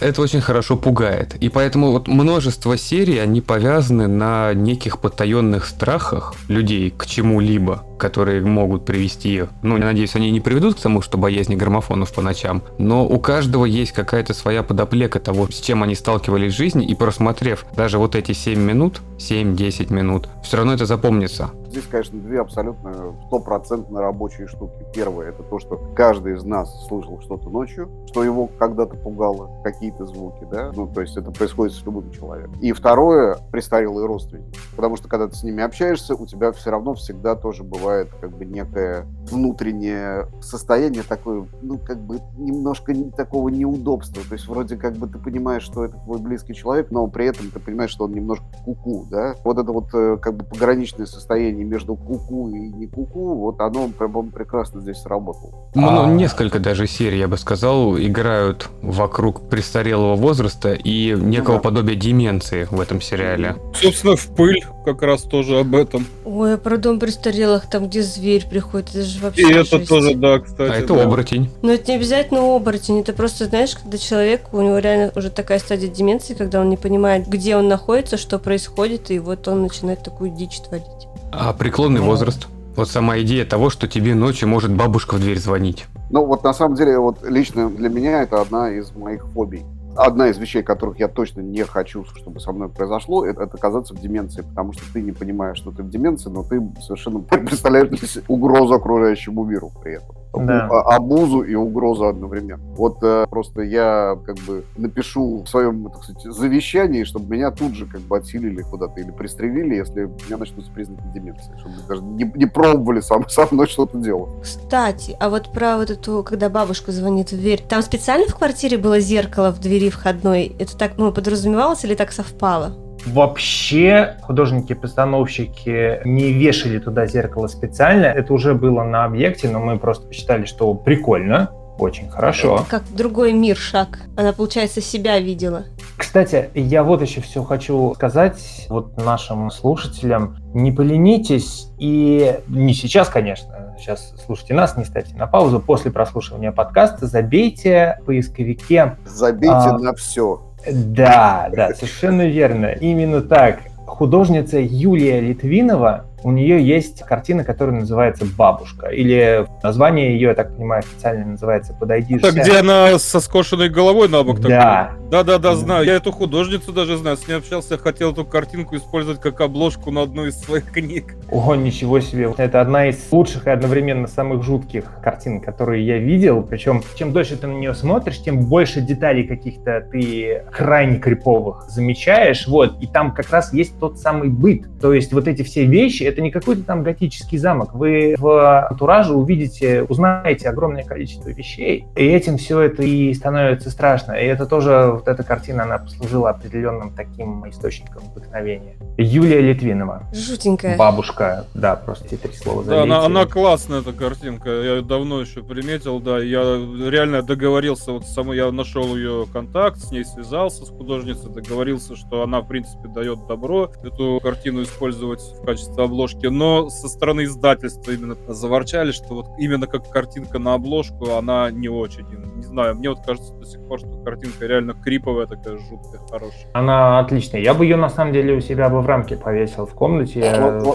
Это очень хорошо пугает. И поэтому вот множество серий, они повязаны на неких потаенных страхах людей к чему-либо, которые могут привести, ну, я надеюсь, они не приведут к тому, что боязни граммофонов по ночам, но у каждого есть какая-то своя подоплека того, с чем они сталкивались в жизни, и просмотрев даже вот эти 7 минут, 7-10 минут, все равно это запомнится. Здесь, конечно, две абсолютно стопроцентно рабочие штуки. Первое, это то, что каждый из нас слышал что-то ночью, что его когда-то пугало, какие-то звуки, да, ну, то есть это происходит с любым человеком. И второе, престарелые родственники. Потому что, когда ты с ними общаешься, у тебя все равно всегда тоже бывает как бы некое внутреннее состояние такое, ну, как бы немножко не- такого неудобства. То есть вроде как бы ты понимаешь, что это твой близкий человек, но при этом ты понимаешь, что он немножко куку, да. Вот это вот э, как бы пограничное состояние между куку и не куку, вот оно, по-моему, прекрасно здесь сработало. Ну, А. несколько даже серий, я бы сказал, играют вокруг престарелого возраста и некого да. подобия деменции в этом сериале. Собственно, в пыль как раз тоже об этом. Ой, а про дом престарелых, там, где зверь приходит, это же вообще И это жесть. тоже, да, кстати. А это да. оборотень. Но это не обязательно оборотень, это просто, знаешь, когда человек, у него реально уже такая стадия деменции, когда он не понимает, где он находится, что происходит, и вот он начинает такую дичь творить. А преклонный Ну. возраст? Вот сама идея того, что тебе ночью может бабушка в дверь звонить. Ну, вот на самом деле, вот лично для меня это одна из моих фобий. Одна из вещей, которых я точно не хочу, чтобы со мной произошло, это, это оказаться в деменции, потому что ты не понимаешь, что ты в деменции, но ты совершенно представляешь угрозу окружающему миру при этом. Да. А- Обузу и угрозу одновременно. Вот э, просто я как бы напишу в своем, так сказать, завещании, чтобы меня тут же как бы отселили куда-то или пристрелили, если у меня начнутся признаки деменции, чтобы даже не, не пробовали со, со мной что-то делать. Кстати, а вот про вот эту, когда бабушка звонит в дверь, там специально в квартире было зеркало в двери входной? Это так, ну, подразумевалось или так совпало? Вообще художники-постановщики не вешали туда зеркало специально. Это уже было на объекте, но мы просто посчитали, что прикольно. Очень хорошо. Как другой мир шаг. Она, получается, себя видела. Кстати, я вот еще все хочу сказать вот нашим слушателям. Не поленитесь и не сейчас, конечно, сейчас слушайте нас, не ставьте на паузу. После прослушивания подкаста забейте в поисковике. Забейте а, на все. Да, да, совершенно верно. Именно так. Художница Юлия Литвинова у нее есть картина, которая называется «Бабушка». Или название ее, я так понимаю, официально называется «Подойди Так, где она со скошенной головой на бок Да. Да-да-да, знаю. Я эту художницу даже знаю. С ней общался, я хотел эту картинку использовать как обложку на одну из своих книг. О, ничего себе. Это одна из лучших и одновременно самых жутких картин, которые я видел. Причем, чем дольше ты на нее смотришь, тем больше деталей каких-то ты крайне криповых замечаешь. Вот. И там как раз есть тот самый быт. То есть вот эти все вещи, это не какой-то там готический замок. Вы в антураже увидите, узнаете огромное количество вещей, и этим все это и становится страшно. И это тоже, вот эта картина, она послужила определенным таким источником вдохновения. Юлия Литвинова. Жутенькая. Бабушка, да, просто эти три слова Да, она, она классная, эта картинка. Я давно еще приметил, да. Я реально договорился, вот самой, я нашел ее контакт, с ней связался, с художницей, договорился, что она, в принципе, дает добро эту картину использовать в качестве обложки обложки, но со стороны издательства именно заворчали, что вот именно как картинка на обложку, она не очень. Не знаю, мне вот кажется до сих пор, что картинка реально криповая, такая жуткая, хорошая. Она отличная. Я бы ее на самом деле у себя бы в рамке повесил в комнате.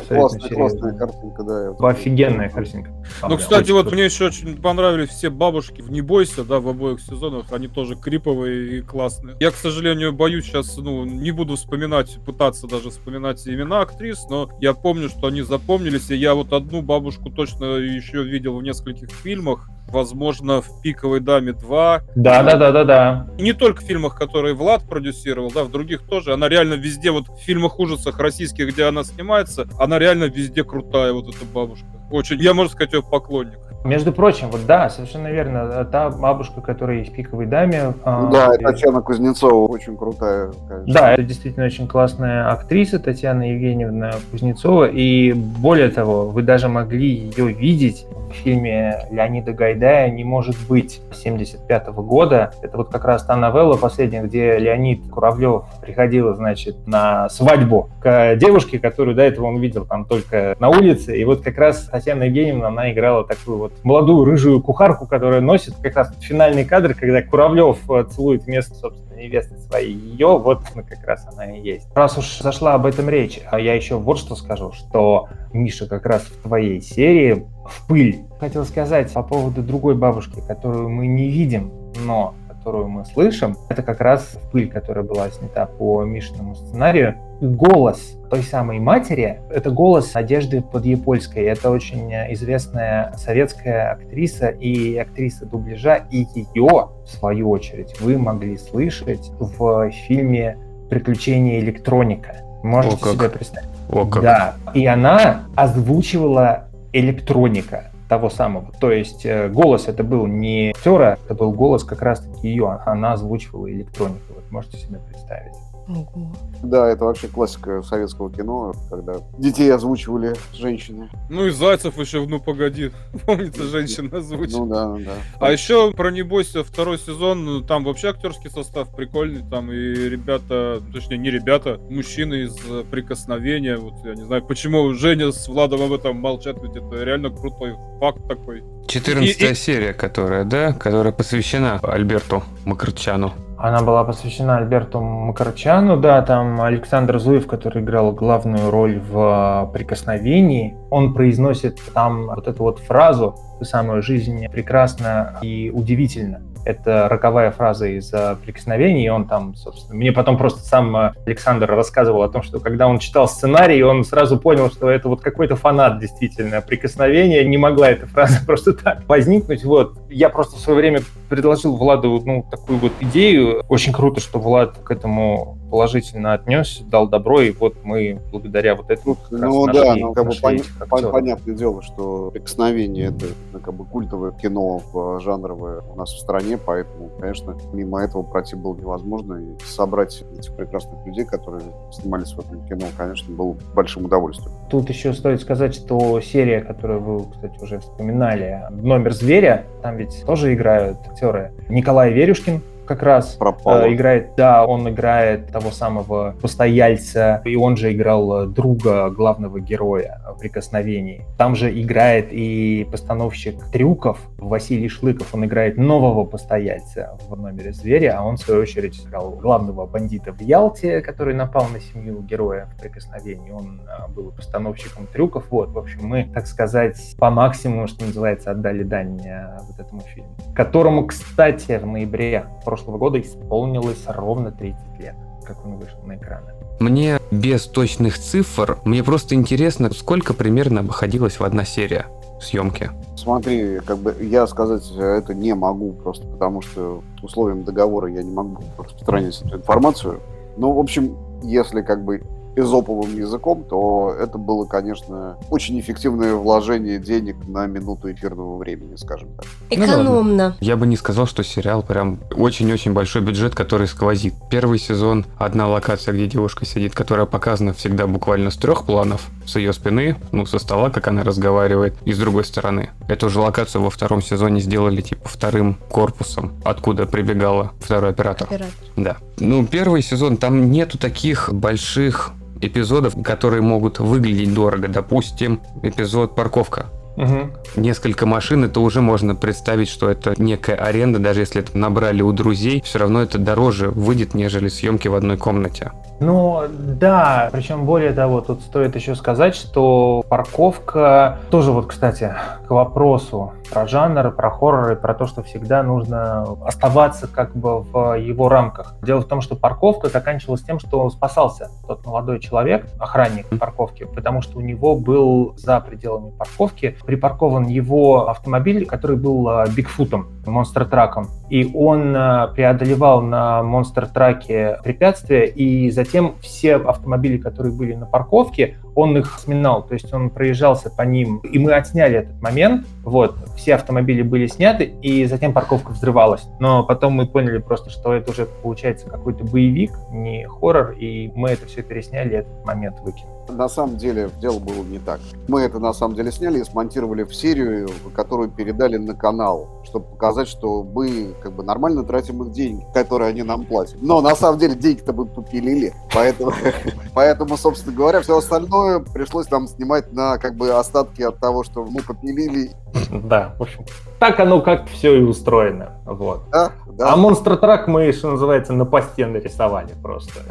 Классная картинка, да. Офигенная картинка. Ну, кстати, вот мне еще очень понравились все бабушки в «Не бойся», да, в обоих сезонах. Они тоже криповые и классные. Я, к сожалению, боюсь сейчас, ну, не буду вспоминать, пытаться даже вспоминать имена актрис, но я помню, что они запомнились, и я вот одну бабушку точно еще видел в нескольких фильмах, возможно, в «Пиковой даме 2». Да, да, да, да, да. И не только в фильмах, которые Влад продюсировал, да, в других тоже. Она реально везде, вот в фильмах ужасах российских, где она снимается, она реально везде крутая, вот эта бабушка. Очень, я, можно сказать, ее поклонник. Между прочим, вот да, совершенно верно. Та бабушка, которая есть в «Пиковой даме». А, да, и... Татьяна Кузнецова очень крутая. Конечно. Да, это действительно очень классная актриса Татьяна Евгеньевна Кузнецова. И более того, вы даже могли ее видеть в фильме Леонида Гайдая «Не может быть» 75 -го года. Это вот как раз та новелла последняя, где Леонид Куравлев приходил, значит, на свадьбу к девушке, которую до этого он видел там только на улице. И вот как раз Татьяна Евгеньевна, она играла такую вот молодую рыжую кухарку, которая носит как раз финальный кадр, когда Куравлев э, целует вместо, собственно, невесты своей ее, вот как раз она и есть. Раз уж зашла об этом речь, а я еще вот что скажу, что Миша как раз в твоей серии в пыль. Хотел сказать по поводу другой бабушки, которую мы не видим, но которую мы слышим, это как раз пыль, которая была снята по Мишиному сценарию. Голос той самой матери — это голос Надежды Подъепольской. Это очень известная советская актриса и актриса дубляжа. И ее, в свою очередь, вы могли слышать в фильме «Приключения электроника». Можете О, как. себе представить? О, как. Да. И она озвучивала электроника того самого. То есть э, голос это был не актера, это был голос как раз-таки ее. Она озвучивала электронику. Вот можете себе представить. Ого. Да, это вообще классика советского кино, когда детей озвучивали женщины. Ну и Зайцев еще, ну погоди, помните, женщина озвучила. Ну да, ну да. А еще про «Не бойся» второй сезон, ну, там вообще актерский состав прикольный, там и ребята, точнее не ребята, мужчины из «Прикосновения», вот я не знаю, почему Женя с Владом об этом молчат, ведь это реально крутой факт такой. 14 серия, которая, да, которая посвящена Альберту Макарчану. Она была посвящена Альберту Макарчану, да, там Александр Зуев, который играл главную роль в «Прикосновении», он произносит там вот эту вот фразу, самую «жизнь прекрасна и удивительна». Это роковая фраза из «Прикосновений», и он там, собственно... Мне потом просто сам Александр рассказывал о том, что когда он читал сценарий, он сразу понял, что это вот какой-то фанат действительно «Прикосновения». Не могла эта фраза просто так возникнуть. Вот. Я просто в свое время предложил Владу ну, такую вот идею. Очень круто, что Влад к этому положительно отнесся, дал добро, и вот мы благодаря вот этому ну, ну нашли, да, ну, как бы нашли пон- понятное дело, что «Прикосновение» — это ну, как бы культовое кино в жанровое у нас в стране, поэтому, конечно, мимо этого пройти было невозможно, и собрать этих прекрасных людей, которые снимались в этом кино, конечно, было большим удовольствием. Тут еще стоит сказать, что серия, которую вы, кстати, уже вспоминали, «Номер зверя», там ведь тоже играют актеры. Николай Верюшкин, как раз Пропало. э, играет, да, он играет того самого постояльца, и он же играл э, друга главного героя в «Прикосновении». Там же играет и постановщик трюков Василий Шлыков, он играет нового постояльца в номере «Зверя», а он, в свою очередь, играл главного бандита в Ялте, который напал на семью героя в «Прикосновении». Он э, был постановщиком трюков. Вот, в общем, мы, так сказать, по максимуму, что называется, отдали дань э, вот этому фильму, которому, кстати, в ноябре прошлого года исполнилось ровно 30 лет, как он вышел на экраны. Мне без точных цифр, мне просто интересно, сколько примерно обходилась в одна серия съемки. Смотри, как бы я сказать это не могу, просто потому что условием договора я не могу распространять эту информацию. Ну, в общем, если как бы эзоповым языком, то это было, конечно, очень эффективное вложение денег на минуту эфирного времени, скажем так. Экономно. Я бы не сказал, что сериал прям очень-очень большой бюджет, который сквозит. Первый сезон, одна локация, где девушка сидит, которая показана всегда буквально с трех планов. С ее спины, ну, со стола, как она разговаривает, и с другой стороны. Эту же локацию во втором сезоне сделали, типа, вторым корпусом, откуда прибегала второй оператор. Оператор. Да. Ну, первый сезон, там нету таких больших эпизодов, которые могут выглядеть дорого. Допустим, эпизод «Парковка». Угу. Несколько машин, это уже можно представить, что это некая аренда, даже если это набрали у друзей, все равно это дороже выйдет, нежели съемки в одной комнате. Ну да, причем более того, тут стоит еще сказать, что парковка тоже вот, кстати, к вопросу про жанр, про хоррор и про то, что всегда нужно оставаться как бы в его рамках. Дело в том, что парковка заканчивалась тем, что спасался тот молодой человек, охранник парковки, потому что у него был за пределами парковки припаркован его автомобиль, который был а, Бигфутом, монстр-траком. И он а, преодолевал на монстр-траке препятствия, и затем все автомобили, которые были на парковке, он их сминал, то есть он проезжался по ним, и мы отсняли этот момент, вот, все автомобили были сняты, и затем парковка взрывалась. Но потом мы поняли просто, что это уже получается какой-то боевик, не хоррор, и мы это все пересняли, этот момент выкинули. На самом деле дело было не так. Мы это на самом деле сняли и смонтировали в серию, которую передали на канал, чтобы показать, что мы как бы нормально тратим их деньги, которые они нам платят. Но на самом деле деньги-то мы попилили, поэтому, поэтому, собственно говоря, все остальное пришлось нам снимать на как бы остатки от того, что мы попилили. Да, в общем, так оно как все и устроено. Вот. Да, да. А монстр трак мы, что называется, на посте нарисовали просто.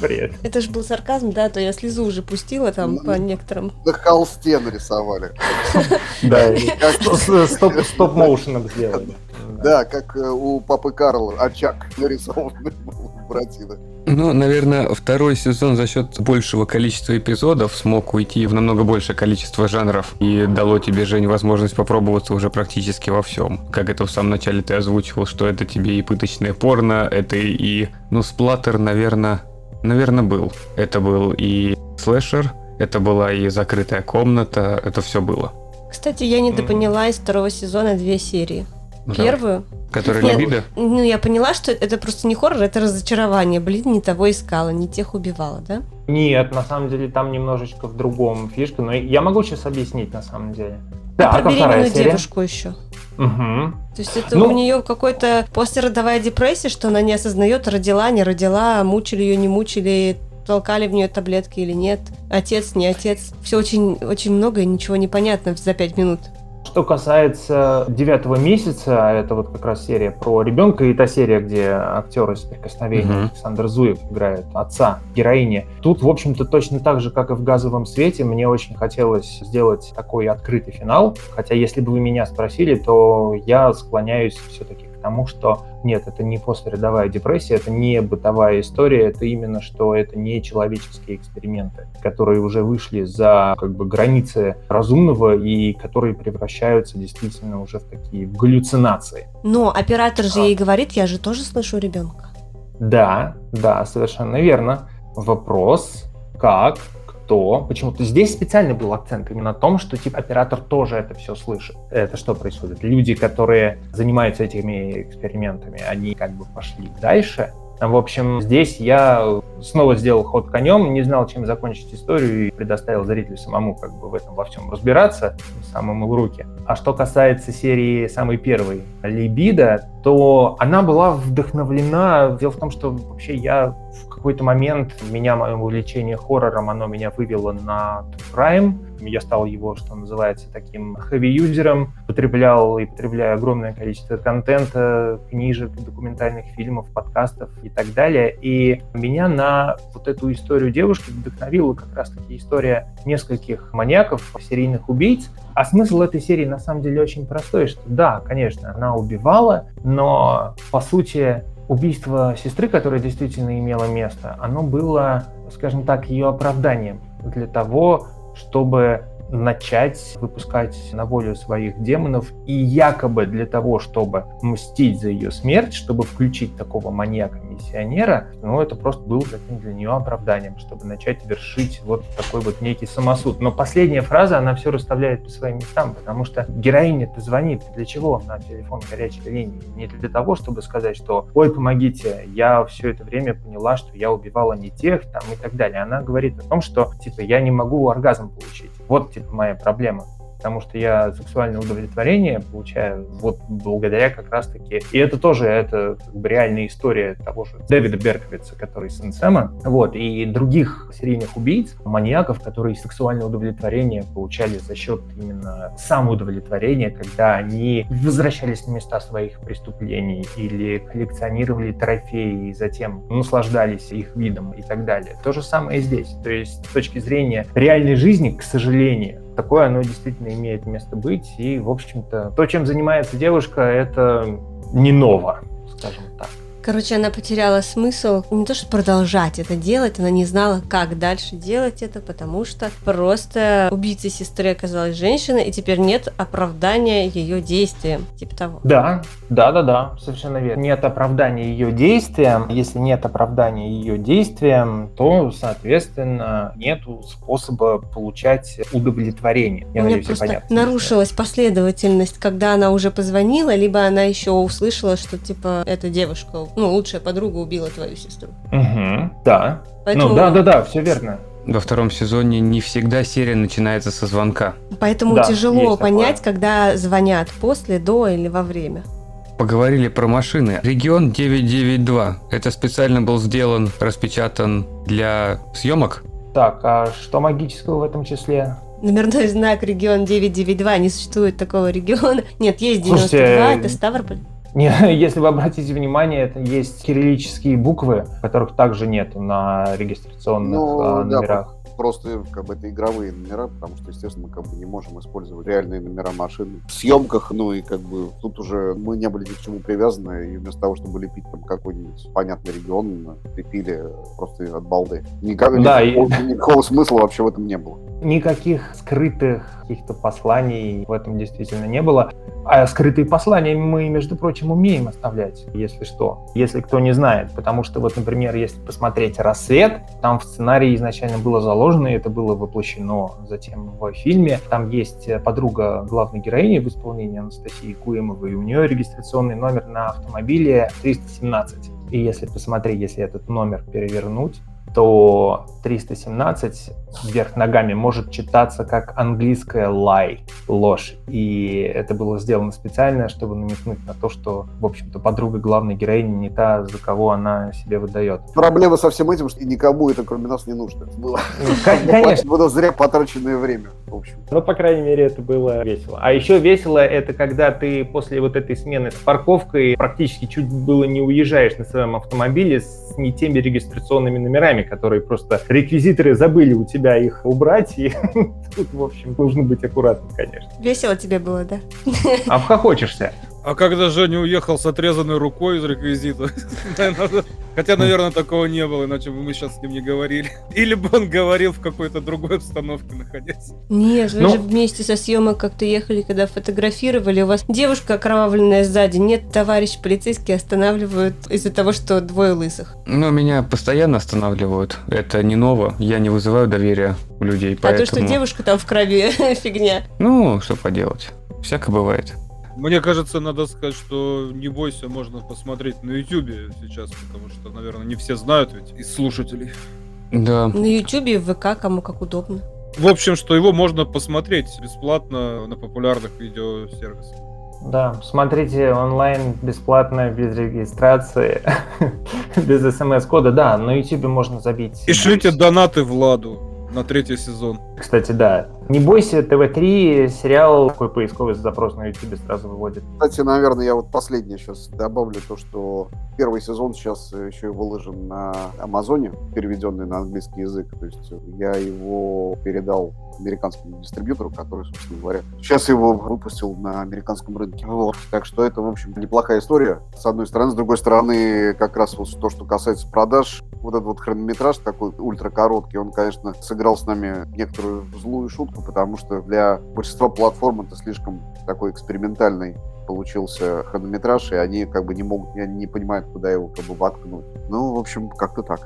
Это же был сарказм, да, то я слезу уже пустила там Ну, по некоторым. На холсте нарисовали. Да, Как- стоп-моушеном сделали. Да, как э, у папы Карла очаг нарисованный Буратино. Ну, наверное, второй сезон за счет большего количества эпизодов смог уйти в намного большее количество жанров и дало тебе, Жень, возможность попробоваться уже практически во всем. Как это в самом начале ты озвучивал, что это тебе и пыточное порно, это и... Ну, сплаттер, наверное, наверное, был. Это был и слэшер, это была и закрытая комната, это все было. Кстати, я недопоняла из второго сезона две серии. Ну, Первую. Которая Нет. либидо? Ну, я поняла, что это просто не хоррор, это разочарование. Блин, не того искала, не тех убивала, да? Нет, на самом деле там немножечко в другом фишка, но я могу сейчас объяснить на самом деле. А про а вторая беременную серия? девушку еще. Мгм. То есть это Ну- у нее какой-то послеродовая депрессия, что она не осознает, родила, не родила, мучили ее, не мучили, толкали в нее таблетки или нет, отец, не отец. Все очень, очень много и ничего не понятно за пять минут. Что касается девятого месяца, это вот как раз серия про ребенка и та серия, где актер из «Прикосновения» Мгм. Александр Зуев играет отца героини. Тут, в общем-то, точно так же, как и в «Газовом свете», мне очень хотелось сделать такой открытый финал. Хотя, если бы вы меня спросили, то я склоняюсь все-таки тому, что нет, это не послеродовая депрессия, это не бытовая история, это именно что это не человеческие эксперименты, которые уже вышли за как бы границы разумного и которые превращаются действительно уже в такие галлюцинации. Но оператор же А. ей говорит, я же тоже слышу ребенка. Да, да, совершенно верно. Вопрос, как, кто, почему-то здесь специально был акцент именно на том, что типа оператор тоже это все слышит. Это что происходит? Люди, которые занимаются этими экспериментами, они как бы пошли дальше, в общем, здесь я снова сделал ход конем, не знал, чем закончить историю и предоставил зрителю самому как бы в этом во всем разбираться, самому в руки. А что касается серии самой первой «Либидо», то она была вдохновлена... Дело в том, что вообще я какой-то момент, меня, мое увлечение хоррором, оно меня вывело на Crime, я стал его, что называется, таким хэви-юзером, потреблял и потребляю огромное количество контента, книжек, документальных фильмов, подкастов и так далее. И меня на вот эту историю девушки вдохновила как раз-таки история нескольких маньяков, серийных убийц. А смысл этой серии на самом деле очень простой, что да, конечно, она убивала, но по сути убийство сестры, которое действительно имело место, оно было, скажем так, ее оправданием для того, чтобы начать выпускать на волю своих демонов, и якобы для того, чтобы мстить за ее смерть, чтобы включить такого маньяка-миссионера, ну, это просто было таким для нее оправданием, чтобы начать вершить вот такой вот некий самосуд. Но последняя фраза, она все расставляет по своим местам, потому что героиня-то звонит для чего на телефон горячей линии? Не для того, чтобы сказать, что «Ой, помогите, я все это время поняла, что я убивала не тех», там и так далее. Она говорит о том, что, типа, я не могу оргазм получить. Вот, типа, моя проблема потому что я сексуальное удовлетворение получаю вот благодаря как раз-таки... И это тоже это как бы реальная история того же Дэвида Берковица, который сын Сэма, вот, и других серийных убийц, маньяков, которые сексуальное удовлетворение получали за счет именно самоудовлетворения, когда они возвращались на места своих преступлений или коллекционировали трофеи и затем наслаждались их видом и так далее. То же самое и здесь. То есть с точки зрения реальной жизни, к сожалению, такое оно действительно имеет место быть. И, в общем-то, то, чем занимается девушка, это не ново, скажем так. Короче, она потеряла смысл не то, что продолжать это делать, она не знала, как дальше делать это, потому что просто убийца сестры оказалась женщина, и теперь нет оправдания ее действиям, типа того. Да, да, да, да, совершенно верно. Нет оправдания ее действиям. Если нет оправдания ее действиям, то, соответственно, нет способа получать удовлетворение. Я У меня просто понятно, нарушилась последовательность, когда она уже позвонила, либо она еще услышала, что типа эта девушка ну, лучшая подруга убила твою сестру. Угу, да. Поэтому... Ну, да, да, да, все верно. Во втором сезоне не всегда серия начинается со звонка. Поэтому да, тяжело понять, такое. когда звонят после, до или во время. Поговорили про машины. Регион 992. Это специально был сделан, распечатан для съемок? Так, а что магического в этом числе? Номерной знак регион 992, не существует такого региона. Нет, есть 92, Слушайте, это Ставрополь. Не, если вы обратите внимание, это есть кириллические буквы, которых также нет на регистрационных ну, а, номерах. Да, просто как бы это игровые номера, потому что, естественно, мы как бы не можем использовать реальные номера машин в съемках, ну и как бы тут уже мы не были ни к чему привязаны, и вместо того, чтобы лепить там какой-нибудь понятный регион, лепили просто от балды. Никак, да, никакого, и... никакого смысла вообще в этом не было. Никаких скрытых каких-то посланий в этом действительно не было. А скрытые послания мы, между прочим, умеем оставлять, если что, если кто не знает. Потому что вот, например, если посмотреть «Рассвет», там в сценарии изначально было заложено, и это было воплощено затем в фильме. Там есть подруга главной героини в исполнении Анастасии Куемовой, и у нее регистрационный номер на автомобиле 317. И если посмотреть, если этот номер перевернуть, то 317 вверх ногами может читаться как английская lie, ложь. И это было сделано специально, чтобы намекнуть на то, что, в общем-то, подруга главной героини не та, за кого она себе выдает. Проблема со всем этим, что никому это, кроме нас, не нужно. было, ну, конечно. было зря потраченное время, в общем. Ну, по крайней мере, это было весело. А еще весело это, когда ты после вот этой смены с парковкой практически чуть было не уезжаешь на своем автомобиле с не теми регистрационными номерами, которые просто реквизиторы забыли у тебя их убрать, и тут, в общем, нужно быть аккуратным, конечно. Весело тебе было, да? Обхохочешься. А когда Женя уехал с отрезанной рукой из реквизита, хотя, наверное, такого не было, иначе бы мы сейчас с ним не говорили. Или бы он говорил в какой-то другой обстановке находясь. Нет, вы Ну- же вместе со съемок как-то ехали, когда фотографировали. У вас девушка окровавленная сзади. Нет, товарищ полицейские останавливают из-за того, что двое лысых. Но меня постоянно останавливают. Это не ново. Я не вызываю доверия у людей, А поэтому... то, что девушка там в крови, фигня. Ну, что поделать. Всяко бывает. Мне кажется, надо сказать, что не бойся, можно посмотреть на Ютубе сейчас, потому что, наверное, не все знают ведь из слушателей. Да. На Ютубе, в ВК, кому как удобно. В общем, что его можно посмотреть бесплатно на популярных видеосервисах. Да, смотрите онлайн бесплатно, без регистрации, без смс-кода. Да, на YouTube можно забить. Пишите донаты Владу на третий сезон. Кстати, да. Не бойся, ТВ-3 сериал, такой поисковый запрос на YouTube сразу выводит. Кстати, наверное, я вот последнее сейчас добавлю то, что первый сезон сейчас еще и выложен на Амазоне, переведенный на английский язык. То есть я его передал американскому дистрибьютору, который, собственно говоря, сейчас его выпустил на американском рынке. Вот. Так что это, в общем, неплохая история. С одной стороны. С другой стороны, как раз вот то, что касается продаж, вот этот вот хронометраж такой ультракороткий, он, конечно, сыграл с нами некоторую злую шутку, потому что для большинства платформ это слишком такой экспериментальный получился хронометраж, и они как бы не могут, они не понимают, куда его как бы воткнуть. Ну, в общем, как-то так.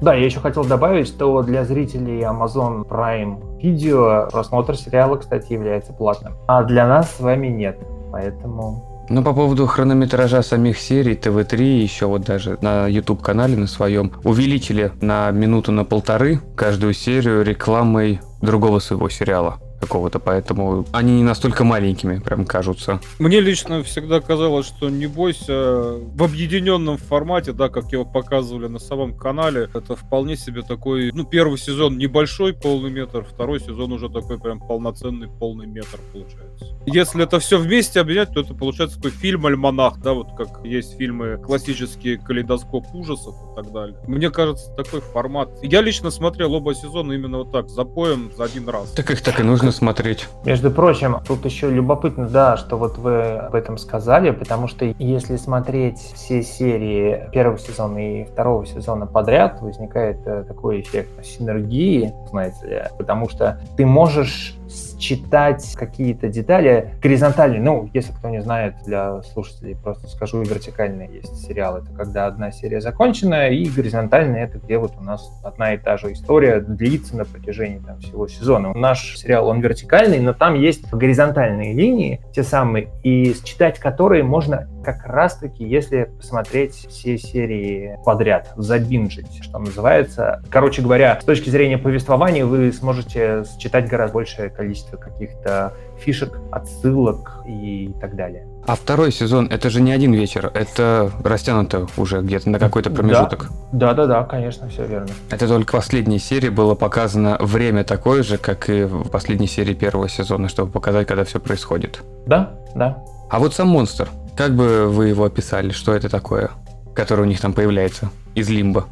Да, я еще хотел добавить, что для зрителей Amazon Prime Video просмотр сериала, кстати, является платным. А для нас с вами нет. Поэтому Ну, по поводу хронометража самих серий, ТВ-3, еще вот даже на YouTube-канале на своем, увеличили на минуту на полторы каждую серию рекламой другого своего сериала какого-то, поэтому они не настолько маленькими прям кажутся. Мне лично всегда казалось, что не бойся в объединенном формате, да, как его показывали на самом канале, это вполне себе такой, ну, первый сезон небольшой полный метр, второй сезон уже такой прям полноценный полный метр получается. Если это все вместе объединять, то это получается такой фильм-альманах, да, вот как есть фильмы классические «Калейдоскоп ужасов» и так далее. Мне кажется, такой формат. Я лично смотрел оба сезона именно вот так, запоем за один раз. Так их так и нужно смотреть. Между прочим, тут еще любопытно, да, что вот вы об этом сказали, потому что если смотреть все серии первого сезона и второго сезона подряд, возникает э, такой эффект синергии, знаете потому что ты можешь считать какие-то детали горизонтальные. Ну, если кто не знает, для слушателей просто скажу, вертикальные есть сериал. Это когда одна серия закончена, и горизонтальная это где вот у нас одна и та же история длится на протяжении там, всего сезона. Наш сериал, он вертикальный, но там есть горизонтальные линии, те самые, и считать которые можно как раз-таки, если посмотреть все серии подряд, забинжить, что называется. Короче говоря, с точки зрения повествования вы сможете считать гораздо большее количество каких-то фишек, отсылок и так далее. А второй сезон, это же не один вечер, это растянуто уже где-то на какой-то Да. промежуток. Да-да-да, конечно, все верно. Это только в последней серии было показано время такое же, как и в последней серии первого сезона, чтобы показать, когда все происходит. Да, да. А вот сам монстр, как бы вы его описали, что это такое, который у них там появляется из лимба?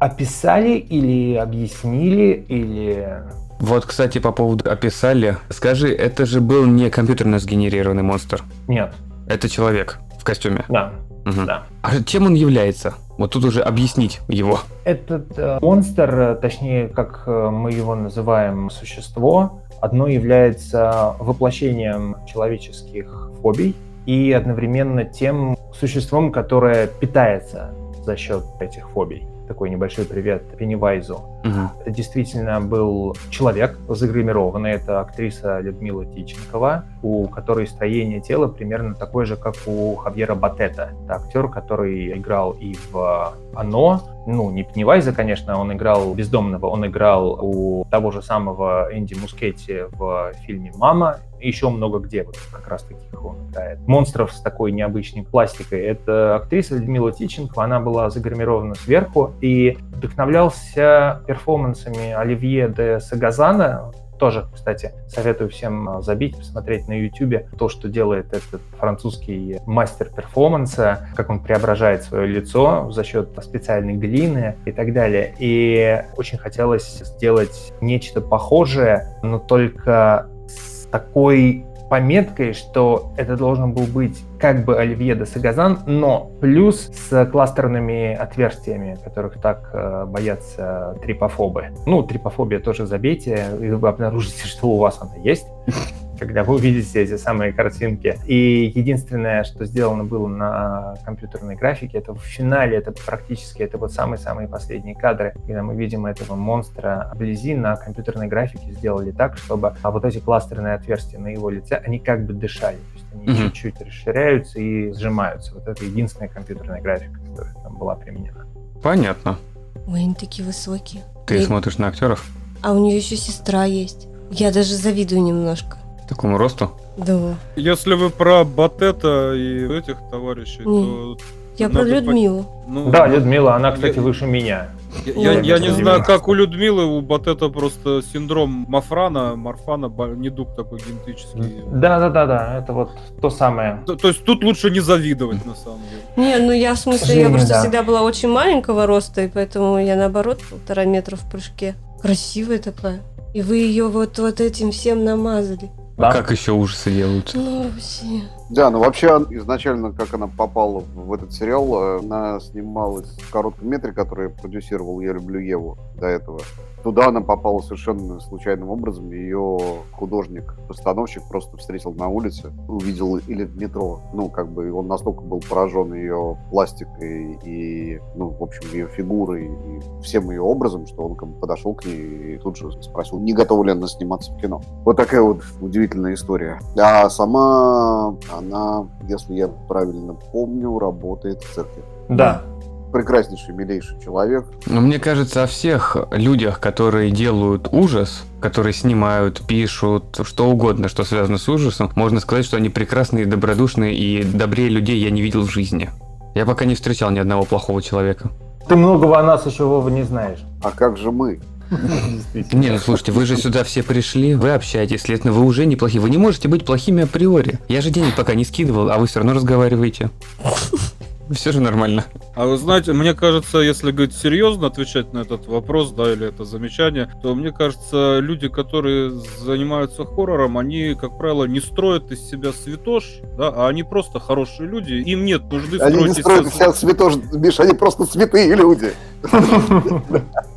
Описали или объяснили, или... Вот, кстати, по поводу описали, скажи, это же был не компьютерно сгенерированный монстр, Нет, это человек в костюме. да, Мгм. да. А чем он является? Вот тут уже объяснить его. Этот э, монстр, э, точнее, как э, мы его называем, существо, одно является воплощением человеческих фобий и одновременно тем существом, которое питается за счет этих фобий. Такой небольшой привет Пеннивайзу. Мгм. Это действительно был человек загримированный. Это актриса Людмила Тиченкова, у которой строение тела примерно такое же, как у Хавьера Батета. Это актер, который играл и в «Оно», ну, не Пеннивайза, конечно, он играл бездомного, он играл у того же самого Энди Мускетти в фильме «Мама», еще много где, вот как раз таких он играет. Монстров с такой необычной пластикой. Это актриса Людмила Тиченкова, она была загримирована сверху, и вдохновлялся перформансами Оливье де Сагазана, тоже, кстати, советую всем а, забить, посмотреть на YouTube то, что делает этот французский мастер перформанса, как он преображает свое лицо за счет специальной глины и так далее. И очень хотелось сделать нечто похожее, но только с такой пометкой, что это должен был быть как бы Оливье де Сагазан, но плюс с кластерными отверстиями, которых так э, боятся трипофобы. Ну, трипофобия тоже забейте, и вы обнаружите, что у вас она есть когда вы увидите эти самые картинки. И единственное, что сделано было на компьютерной графике, это в финале, это практически, это вот самые-самые последние кадры, когда мы видим этого монстра вблизи на компьютерной графике сделали так, чтобы а вот эти кластерные отверстия на его лице, они как бы дышали. То есть они mm-hmm. чуть-чуть расширяются и сжимаются. Вот это единственная компьютерная графика, которая там была применена. Понятно. Ой, они такие высокие. Ты и... смотришь на актеров? А у нее еще сестра есть. Я даже завидую немножко. Такому росту? Да. Если вы про Батета и этих товарищей, Не. то... Я про Людмилу. Ну, да, Людмила, она, кстати, я... выше меня. Я, я, я не знаю, как у Людмилы, у Батета просто синдром Мафрана, Марфана, недуг такой генетический. Да, да, да, да, это вот то самое. То, то есть тут лучше не завидовать, на самом деле. Не, ну я в смысле, я просто да. всегда была очень маленького роста, и поэтому я наоборот полтора метра в прыжке. Красивая такая. И вы ее вот, вот этим всем намазали. Да? Как еще ужасы делаются? Ну, вообще. Да, ну вообще изначально, как она попала в этот сериал, э, она снималась в коротком метре, который продюсировал «Я люблю Еву» до этого. Туда она попала совершенно случайным образом. Ее художник-постановщик просто встретил на улице, увидел или в метро. Ну, как бы он настолько был поражен ее пластикой и, ну, в общем, ее фигурой и всем ее образом, что он как бы подошел к ней и тут же спросил, не готова ли она сниматься в кино. Вот такая вот удивительная история. А сама она, если я правильно помню, работает в церкви. Да, прекраснейший, милейший человек. Но мне кажется, о всех людях, которые делают ужас, которые снимают, пишут, что угодно, что связано с ужасом, можно сказать, что они прекрасные, добродушные и добрее людей я не видел в жизни. Я пока не встречал ни одного плохого человека. Ты многого о нас еще, Вова, не знаешь. А как же мы? Не, ну слушайте, вы же сюда все пришли, вы общаетесь, следовательно, вы уже неплохие. Вы не можете быть плохими априори. Я же денег пока не скидывал, а вы все равно разговариваете. Все же нормально. А вы знаете, мне кажется, если говорить серьезно, отвечать на этот вопрос, да, или это замечание, то мне кажется, люди, которые занимаются хоррором, они, как правило, не строят из себя святош, да, а они просто хорошие люди. Им нет нужды они строить не строят из себя святош, Миша, они просто святые люди.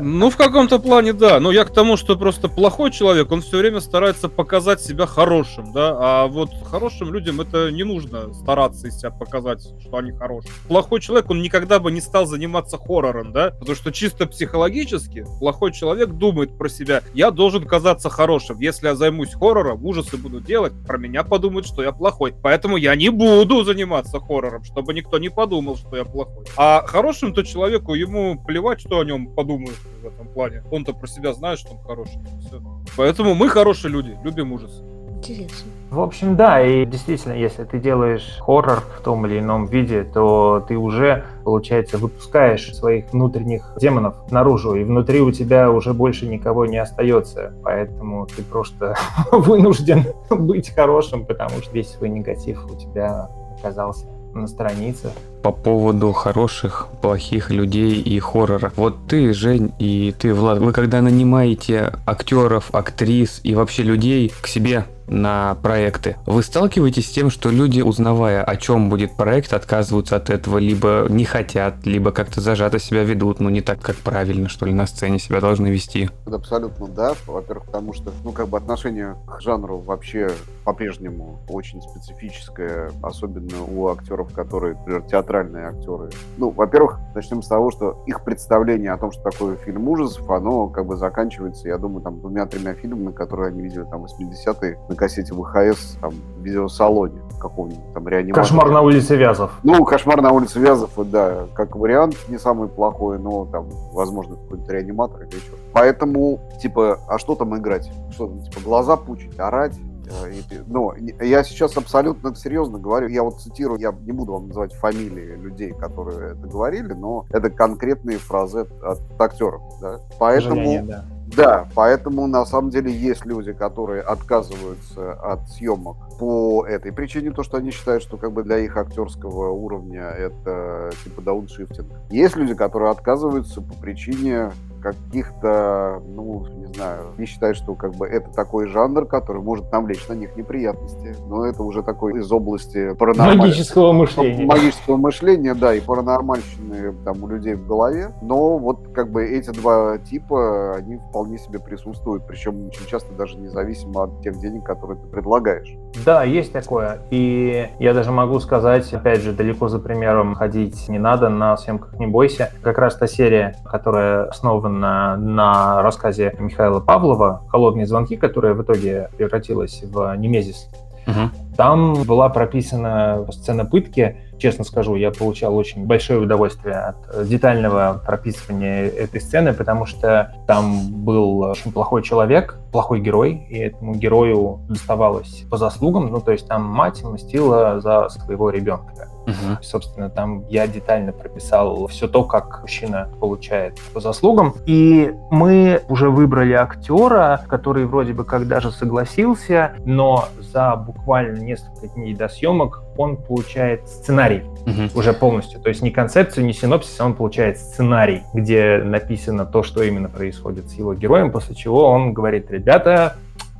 Ну, в каком-то плане, да. Но я к тому, что просто плохой человек, он все время старается показать себя хорошим, да. А вот хорошим людям это не нужно стараться из себя показать, что они хорошие. Плохой человек, он никогда бы не стал заниматься хоррором, да. Потому что чисто психологически плохой человек думает про себя, я должен казаться хорошим. Если я займусь хоррором, ужасы буду делать, про меня подумают, что я плохой. Поэтому я не буду заниматься хоррором, чтобы никто не подумал, что я плохой. А хорошим-то человеку, ему плевать, что о нем подумают в этом плане. Он-то про себя знает, что он хороший. Все. Поэтому мы хорошие люди, любим ужас. Интересно. В общем, да, и действительно, если ты делаешь хоррор в том или ином виде, то ты уже, получается, выпускаешь своих внутренних демонов наружу, и внутри у тебя уже больше никого не остается. Поэтому ты просто вынужден быть хорошим, потому что весь свой негатив у тебя оказался на странице. По поводу хороших, плохих людей и хоррора. Вот ты, Жень, и ты, Влад, вы когда нанимаете актеров, актрис и вообще людей к себе на проекты. Вы сталкиваетесь с тем, что люди, узнавая, о чем будет проект, отказываются от этого, либо не хотят, либо как-то зажато себя ведут, ну не так, как правильно, что ли, на сцене себя должны вести? Абсолютно да. Во-первых, потому что, ну, как бы отношение к жанру вообще по-прежнему очень специфическое, особенно у актеров, которые, например, театральные актеры. Ну, во-первых, начнем с того, что их представление о том, что такое фильм ужасов, оно как бы заканчивается, я думаю, там двумя-тремя фильмами, которые они видели там 80-е кассете ВХС там, в видеосалоне какого-нибудь там реаниматора. Кошмар на улице Вязов. Ну, кошмар на улице Вязов, да, как вариант не самый плохой, но там, возможно, какой-нибудь реаниматор или еще. Поэтому, типа, а что там играть? Что там, типа, глаза пучить, орать? Э, ну, я сейчас абсолютно серьезно говорю, я вот цитирую, я не буду вам называть фамилии людей, которые это говорили, но это конкретные фразы от, от актеров, да. Поэтому, да. Да, поэтому на самом деле есть люди, которые отказываются от съемок по этой причине, то, что они считают, что как бы для их актерского уровня это типа дауншифтинг. Есть люди, которые отказываются по причине каких-то, ну, не знаю, не считают, что как бы это такой жанр, который может навлечь на них неприятности. Но это уже такой из области паранормального. Магического мышления. Магического мышления, да, и паранормальщины там у людей в голове. Но вот как бы эти два типа, они вполне себе присутствуют, причем очень часто даже независимо от тех денег, которые ты предлагаешь. Да, есть такое. И я даже могу сказать, опять же, далеко за примером ходить не надо, на съемках не бойся. Как раз та серия, которая основана на рассказе Михаила Павлова «Холодные звонки», которая в итоге превратилась в «Немезис», Мгм. Там была прописана сцена пытки. Честно скажу, я получал очень большое удовольствие от детального прописывания этой сцены, потому что там был очень плохой человек, плохой герой, и этому герою доставалось по заслугам. Ну, то есть там мать мстила за своего ребенка. Мгм. Собственно, там я детально прописал все то, как мужчина получает по заслугам. И мы уже выбрали актера, который вроде бы как даже согласился, но за буквально несколько дней до съемок он получает сценарий Мгм. уже полностью. То есть не концепцию, не синопсис, а он получает сценарий, где написано то, что именно происходит с его героем, после чего он говорит, ребята,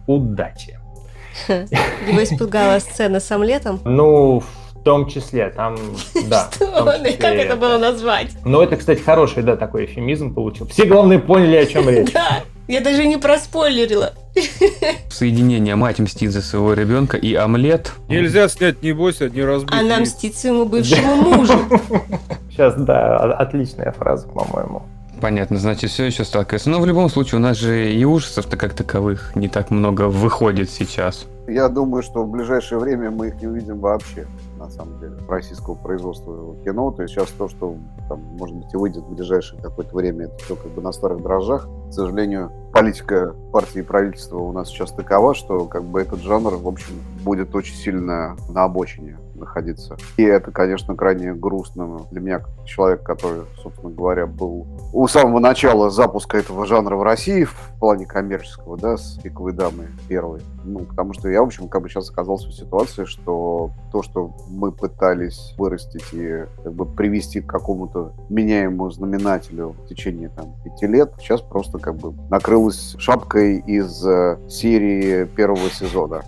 удачи. Его испугала сцена с омлетом. Ну, том числе, там, да. Что? числе Как это было назвать? Но это, кстати, хороший, да, такой эфемизм получил. Все, главное, поняли, о чем речь. Да, я даже не проспойлерила. Соединение мать мстит за своего ребенка и омлет. Нельзя снять «Не бойся», не разбить. Она яиц. мстит своему бывшему мужу. Сейчас, да, отличная фраза, по-моему. Понятно, значит, все еще сталкивается. Но в любом случае у нас же и ужасов-то как таковых не так много выходит сейчас. Я думаю, что в ближайшее время мы их не увидим вообще, на самом деле, российского производства кино. То есть сейчас то, что там, может быть, и выйдет в ближайшее какое-то время, это все как бы на старых дрожжах. К сожалению, политика партии и правительства у нас сейчас такова, что как бы этот жанр, в общем, будет очень сильно на обочине находиться. И это, конечно, крайне грустно для меня, как человек, который, собственно говоря, был у самого начала запуска этого жанра в России в плане коммерческого, да, с «Пиковой дамы» первой. Ну, потому что я, в общем, как бы сейчас оказался в ситуации, что то, что мы пытались вырастить и как бы привести к какому-то меняемому знаменателю в течение там пяти лет, сейчас просто как бы накрылось шапкой из э, серии первого сезона.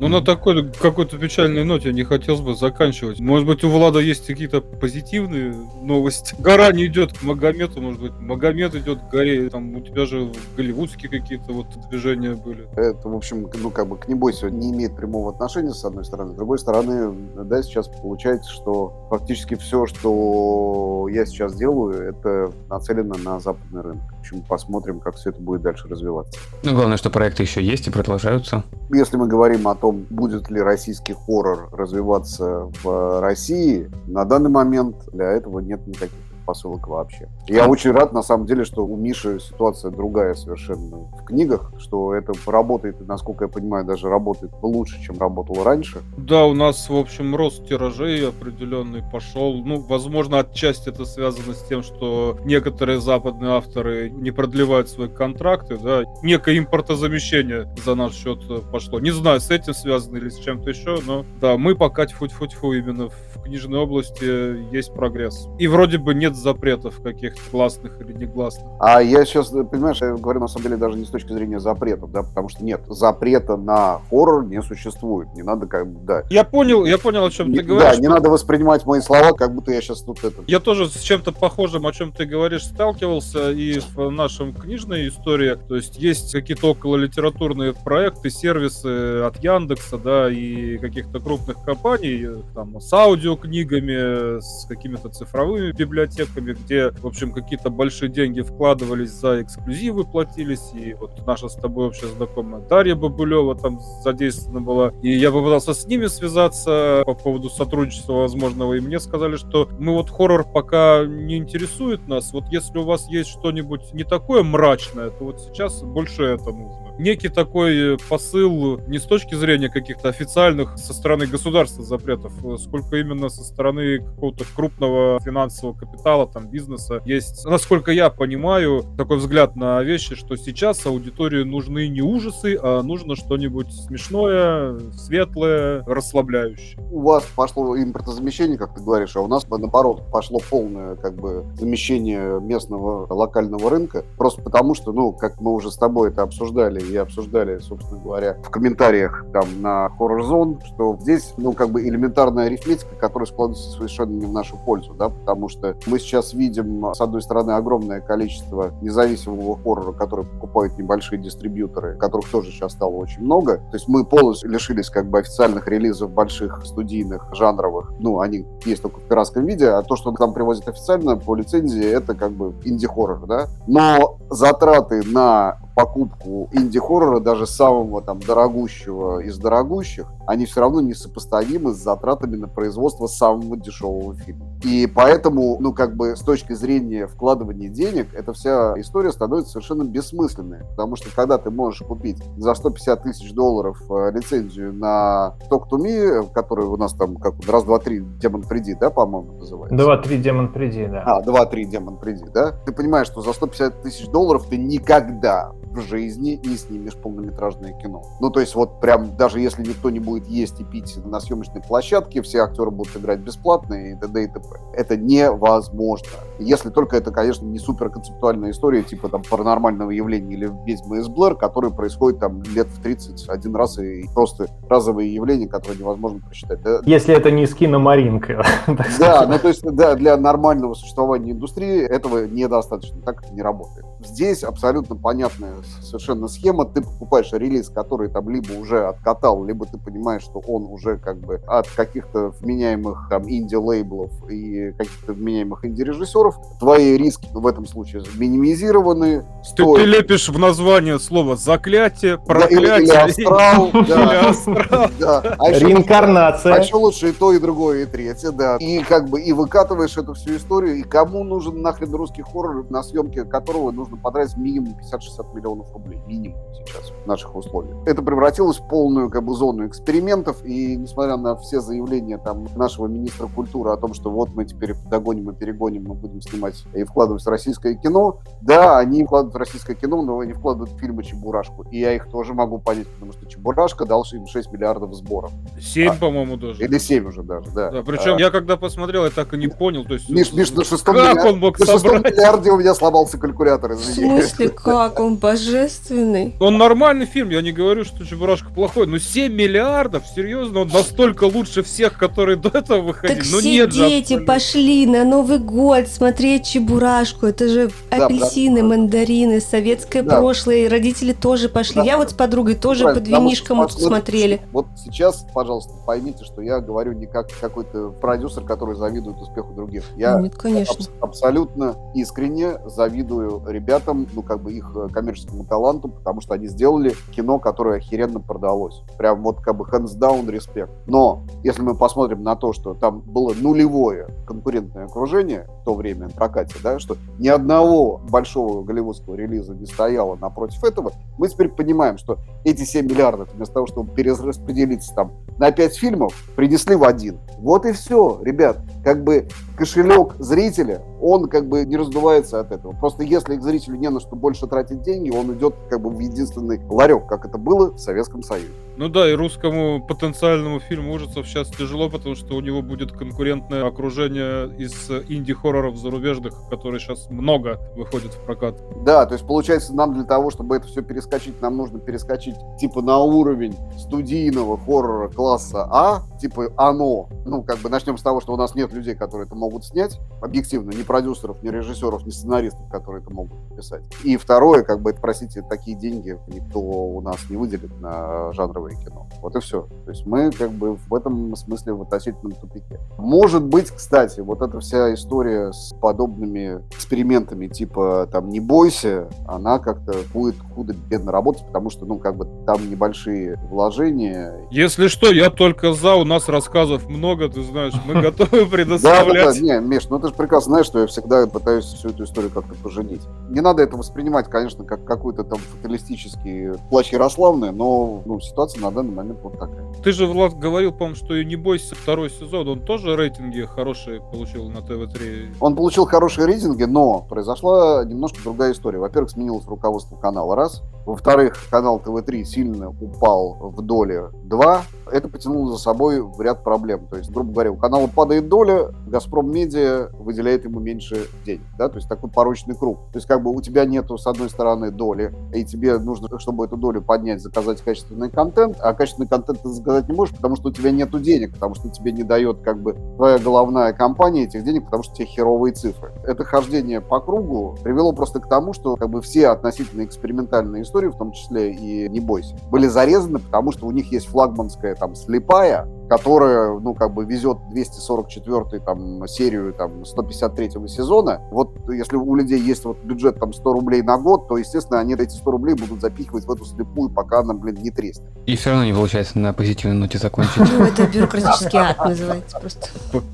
Ну, на такой какой-то печальной ноте не хотелось бы заканчивать. Может быть, у Влада есть какие-то позитивные новости. Гора не идет к Магомету, может быть, Магомед идет к горе. Там у тебя же голливудские какие-то вот движения были. Это, в общем, ну, как бы к небось не имеет прямого отношения, с одной стороны. С другой стороны, да, сейчас получается, что фактически все, что я сейчас делаю, это нацелено на западный рынок. В общем, посмотрим, как все это будет дальше развиваться. Ну, главное, что проекты еще есть и продолжаются. Если мы говорим о том, будет ли российский хоррор развиваться в России, на данный момент для этого нет никаких посылок вообще. Я очень рад, на самом деле, что у Миши ситуация другая совершенно в книгах, что это работает, насколько я понимаю, даже работает лучше, чем работало раньше. Да, у нас, в общем, рост тиражей определенный пошел. Ну, возможно, отчасти это связано с тем, что некоторые западные авторы не продлевают свои контракты, да. Некое импортозамещение за наш счет пошло. Не знаю, с этим связано или с чем-то еще, но да, мы пока тьфу-тьфу-тьфу именно в книжной области есть прогресс. И вроде бы нет запретов каких-то гласных или негласных. А я сейчас, понимаешь, я говорю на самом деле даже не с точки зрения запретов, да, потому что нет, запрета на хоррор не существует. Не надо как бы, да. Я понял, я понял, о чем Не- ты говоришь. да, не надо воспринимать мои слова, как будто я сейчас тут это... Я тоже с чем-то похожим, о чем ты говоришь, сталкивался и в нашем книжной истории. То есть есть какие-то около литературные проекты, сервисы от Яндекса, да, и каких-то крупных компаний, там, с аудиокнигами, с какими-то цифровыми библиотеками, где, в общем, какие-то большие деньги вкладывались за эксклюзивы, платились, и вот наша с тобой общая знакомая Дарья Бабулева там задействована была, и я попытался с ними связаться по поводу сотрудничества возможного, и мне сказали, что мы вот хоррор пока не интересует нас, вот если у вас есть что-нибудь не такое мрачное, то вот сейчас больше это нужно. Некий такой посыл не с точки зрения каких-то официальных со стороны государства запретов, сколько именно со стороны какого-то крупного финансового капитала, там, бизнеса. Есть, насколько я понимаю, такой взгляд на вещи, что сейчас аудитории нужны не ужасы, а нужно что-нибудь смешное, светлое, расслабляющее. У вас пошло импортозамещение, как ты говоришь, а у нас, наоборот, пошло полное как бы замещение местного локального рынка, просто потому что, ну, как мы уже с тобой это обсуждали и обсуждали, собственно говоря, в комментариях там на Horror Zone, что здесь, ну, как бы элементарная арифметика, которая складывается совершенно не в нашу пользу, да, потому что мы сейчас видим, с одной стороны, огромное количество независимого хоррора, которые покупают небольшие дистрибьюторы, которых тоже сейчас стало очень много. То есть мы полностью лишились как бы официальных релизов больших студийных, жанровых. Ну, они есть только в пиратском виде, а то, что там привозят официально по лицензии, это как бы инди-хоррор, да. Но затраты на покупку инди-хоррора, даже самого там дорогущего из дорогущих, они все равно несопоставимы с затратами на производство самого дешевого фильма. И поэтому, ну, как бы с точки зрения вкладывания денег, эта вся история становится совершенно бессмысленной. Потому что когда ты можешь купить за 150 тысяч долларов э, лицензию на Talk to Me, который у нас там как раз, два, три, Демон Приди, да, по-моему, называется? Два-три Демон Приди, да. А, два-три Демон Приди, да? Ты понимаешь, что за 150 тысяч долларов ты никогда в жизни не снимешь полнометражное кино. Ну, то есть вот прям, даже если никто не будет есть и пить на съемочной площадке, все актеры будут играть бесплатно и т.д. и т.п. Это невозможно. Если только это, конечно, не супер концептуальная история, типа там паранормального явления или ведьмы из Блэр, которые происходят там лет в 31 раз и просто разовые явления, которые невозможно просчитать. Да? Если это не скина Маринка. Да, ну то есть да, для нормального существования индустрии этого недостаточно, так это не работает. Здесь абсолютно понятная совершенно схема. Ты покупаешь релиз, который там либо уже откатал, либо ты понимаешь, что он уже как бы от каких-то вменяемых там инди-лейблов и каких-то вменяемых инди-режиссеров. Твои риски в этом случае минимизированы. Ты, ты лепишь в название слово «заклятие», «проклятие». Да, или, или «астрал». Да. астрал. Да. А Реинкарнация. А еще лучше и то, и другое, и третье, да. И как бы и выкатываешь эту всю историю, и кому нужен нахрен русский хоррор, на съемке которого нужно потратить минимум 50-60 миллионов рублей. Минимум сейчас в наших условиях. Это превратилось в полную как бы зону экспериментов, и несмотря на все заявления там нашего министра культуры о том, что вот мы теперь догоним и перегоним, мы будем снимать и вкладывать в российское кино, да, они вкладывают в российское кино, но они вкладывают в фильмы Чебурашку. И я их тоже могу понять, потому что Чебурашка дал им 6 миллиардов сборов. 7, а, по-моему, даже. Или 7 уже даже, да. да причем а, я когда посмотрел, я так и не понял. То есть, Миш, Миш, на шестом, как миллиард, он мог на шестом собрать? миллиарде у меня сломался калькулятор, извини. В смысле, как? Он божественный. Он нормальный фильм, я не говорю, что Чебурашка плохой, но 7 миллиардов, серьезно, он настолько лучше всех, которые до этого выходили. Так ну, все нет дети же, пошли на Новый год смотреть Чебурашку. Это же Да, апельсины, правда. мандарины, советское Да. прошлое. И родители тоже пошли. Да. Я вот с подругой тоже Правильно, под винишком смотрите, смотрели. Вот сейчас, пожалуйста, поймите, что я говорю не как какой-то продюсер, который завидует успеху других. Я Нет, конечно. абс- абсолютно искренне завидую ребятам, ну, как бы их э, коммерческому таланту, потому что они сделали кино, которое охеренно продалось. Прям вот как бы hands down респект. Но если мы посмотрим на то, что там было нулевое конкурентное окружение в то время в прокате, да, что ни одного большого голливудского релиза не стояло напротив этого, мы теперь понимаем, что эти 7 миллиардов, вместо того, чтобы перераспределиться там на 5 фильмов, принесли в один. Вот и все, ребят. Как бы кошелек зрителя, он как бы не раздувается от этого. Просто если к зрителю не на что больше тратить деньги, он идет как бы в единственный ларек, как это было в Советском Союзе. Ну да, и русскому потенциальному фильму ужасов сейчас тяжело, потому что у него будет конкурентное окружение из инди-хорроров зарубежных, которые сейчас много выходят в прокат. Да, то есть получается нам для того, чтобы это все перескочить, нам нужно перескочить типа на уровень студийного хоррора класса А, типа оно. Ну, как бы начнем с того, что у нас нет людей, которые это могут снять, объективно, ни продюсеров, ни режиссеров, ни сценаристов, которые это могут писать. И второе, как бы, это, простите, такие деньги никто у нас не выделит на жанровое кино. Вот и все. То есть мы как бы в этом смысле в относительном тупике. Может быть, кстати, вот эта вся история с подобными экспериментами, типа там «Не бойся», она как-то будет худо-бедно работать, потому что, ну, как бы там небольшие вложения. Если что, я только за, у нас рассказов много, ты знаешь, мы готовы предоставлять Не, Миш, ну ты же прекрасно знаешь, что я всегда пытаюсь всю эту историю как-то поженить. Не надо это воспринимать, конечно, как какой-то там фаталистический плач Ярославны, но ну, ситуация на данный момент вот такая. Ты же, Влад, говорил, по-моему, что и «Не бойся» второй сезон, он тоже рейтинги хорошие получил на ТВ-3. Он получил хорошие рейтинги, но произошла немножко другая история. Во-первых, сменилось руководство канала, раз. Во-вторых, канал ТВ-3 сильно упал в доле, два. Это потянуло за собой ряд проблем. То есть, грубо говоря, у канала падает доля, Газпром Медиа выделяет ему меньше денег. Да? То есть такой порочный круг. То есть как бы у тебя нету, с одной стороны, доли, и тебе нужно, чтобы эту долю поднять, заказать качественный контент, а качественный контент ты заказать не можешь, потому что у тебя нету денег, потому что тебе не дает как бы твоя головная компания этих денег, потому что у тебя херовые цифры. Это хождение по кругу привело просто к тому, что как бы все относительно экспериментальные истории, в том числе и «Не бойся», были зарезаны, потому что у них есть флагманская там слепая, которая, ну, как бы везет 244 там серию там 153 сезона. Вот если у людей есть вот бюджет там 100 рублей на год, то, естественно, они эти 100 рублей будут запихивать в эту слепую, пока она, блин, не треснет. И все равно не получается на позитивной ноте закончить. Ну, это бюрократический ад называется просто.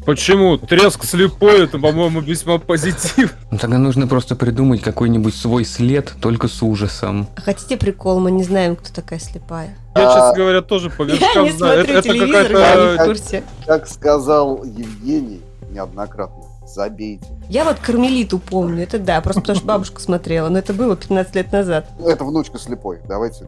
Почему? Треск слепой, это, по-моему, весьма позитив. Ну, тогда нужно просто придумать какой-нибудь свой след, только с ужасом. А хотите прикол? Мы не знаем, кто такая слепая. Я, А, честно говоря, тоже по Я вершкам не знаю. Это, смотрю это телевизор, я не какая-то... в курсе. Как сказал Евгений неоднократно, забейте. Я вот Кармелиту помню, это да, просто потому что бабушка смотрела, но это было 15 лет назад. Ну, Это внучка слепой. Давайте.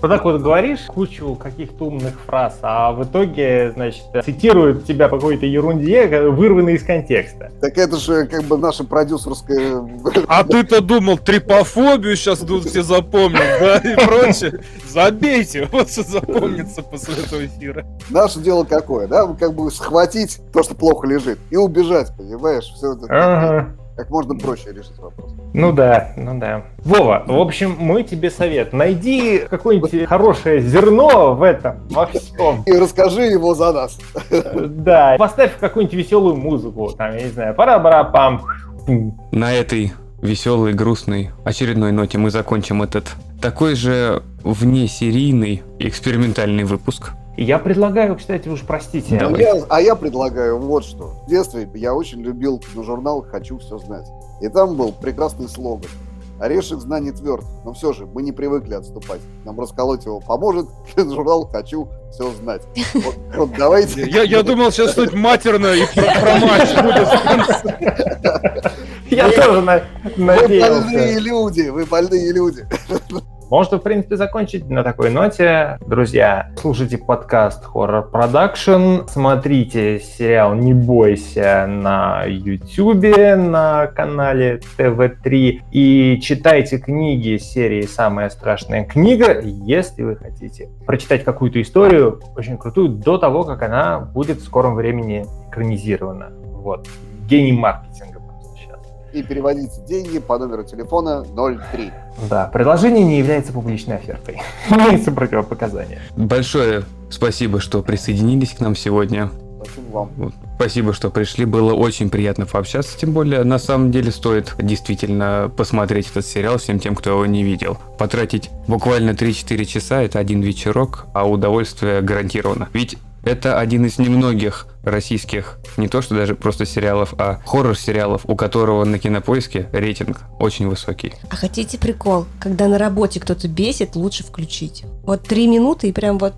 Вот так вот говоришь кучу каких-то умных фраз, а в итоге, значит, цитируют тебя по какой-то ерунде, вырванной из контекста. Так это же как бы наша продюсерская... А ты-то думал, трипофобию сейчас тут все запомнят, да, и прочее. Забейте, вот что запомнится после этого эфира. Наше дело какое, да? Как бы схватить то, что плохо лежит, и убежать, понимаешь? Все это Ага. как можно проще решить вопрос. Ну да, ну да. Вова, в общем, мы тебе совет. Найди какое-нибудь хорошее зерно в этом, во всем. И расскажи его за нас. Да, поставь какую-нибудь веселую музыку, там, я не знаю, пара-бара-пам. На этой веселой, грустной очередной ноте мы закончим этот такой же внесерийный экспериментальный выпуск. Я предлагаю, кстати, уж простите, Да. А я, а я предлагаю вот что. В детстве я очень любил журнал «Хочу все знать». И там был прекрасный слоган. Орешек знаний тверд, но все же мы не привыкли отступать. Нам расколоть его поможет журнал «Хочу все знать». Вот, вот давайте. Я, я думал, сейчас что-нибудь матерное и про, про мать будет я тоже на- Вы больные надеялся. люди, вы больные люди. Можно, в принципе, закончить на такой ноте. Друзья, слушайте подкаст Horror Production, смотрите сериал «Не бойся» на YouTube, на канале ТВ3 и читайте книги серии «Самая страшная книга», если вы хотите прочитать какую-то историю очень крутую до того, как она будет в скором времени экранизирована. Вот. Гений маркетинга. И переводите деньги по номеру телефона 03. Да, предложение не является публичной офертой. Имеется противопоказания. Большое спасибо, что присоединились к нам сегодня. Спасибо вам. Вот. Спасибо, что пришли. Было очень приятно пообщаться. Тем более, на самом деле, стоит действительно посмотреть этот сериал всем тем, кто его не видел. Потратить буквально 3-4 часа – это один вечерок, а удовольствие гарантировано. Ведь это один из немногих российских, не то что даже просто сериалов, а хоррор-сериалов, у которого на кинопоиске рейтинг очень высокий. А хотите прикол? Когда на работе кто-то бесит, лучше включить. Вот три минуты и прям вот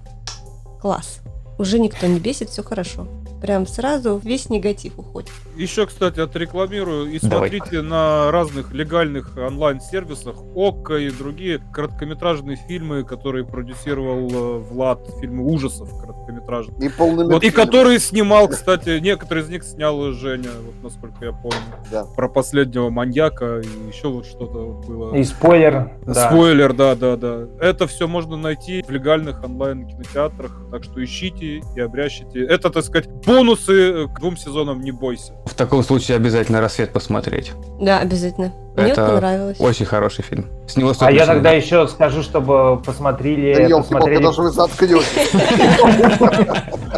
класс. Уже никто не бесит, все хорошо. Прям сразу весь негатив уходит. Еще, кстати, отрекламирую и Давай. смотрите на разных легальных онлайн-сервисах ОККО и другие короткометражные фильмы, которые продюсировал э, Влад, фильмы ужасов короткометражные. И полный Вот, и которые снимал, кстати, некоторые из них снял Женя, вот насколько я помню. Да. Про последнего маньяка и еще вот что-то было. И спойлер. да. Спойлер, да, да, да. Это все можно найти в легальных онлайн-кинотеатрах, так что ищите и обрящите. Это, так сказать, бонусы к двум сезонам «Не бойся». В таком случае обязательно «Рассвет» посмотреть. Да, обязательно. Мне Это вот понравилось. Очень хороший фильм. С него стоит А я тогда еще скажу, чтобы посмотрели... Да елки посмотрели... когда же вы заткнете?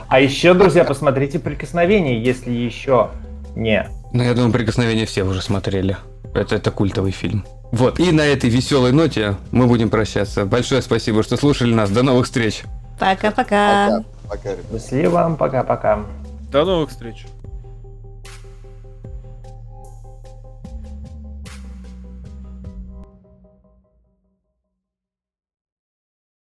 А еще, друзья, посмотрите «Прикосновение», если еще не. Ну, я думаю, «Прикосновение» все уже смотрели. Это, это культовый фильм. Вот, и на этой веселой ноте мы будем прощаться. Большое спасибо, что слушали нас. До новых встреч! Пока-пока. Пока. Счастливо, пока-пока. До новых встреч.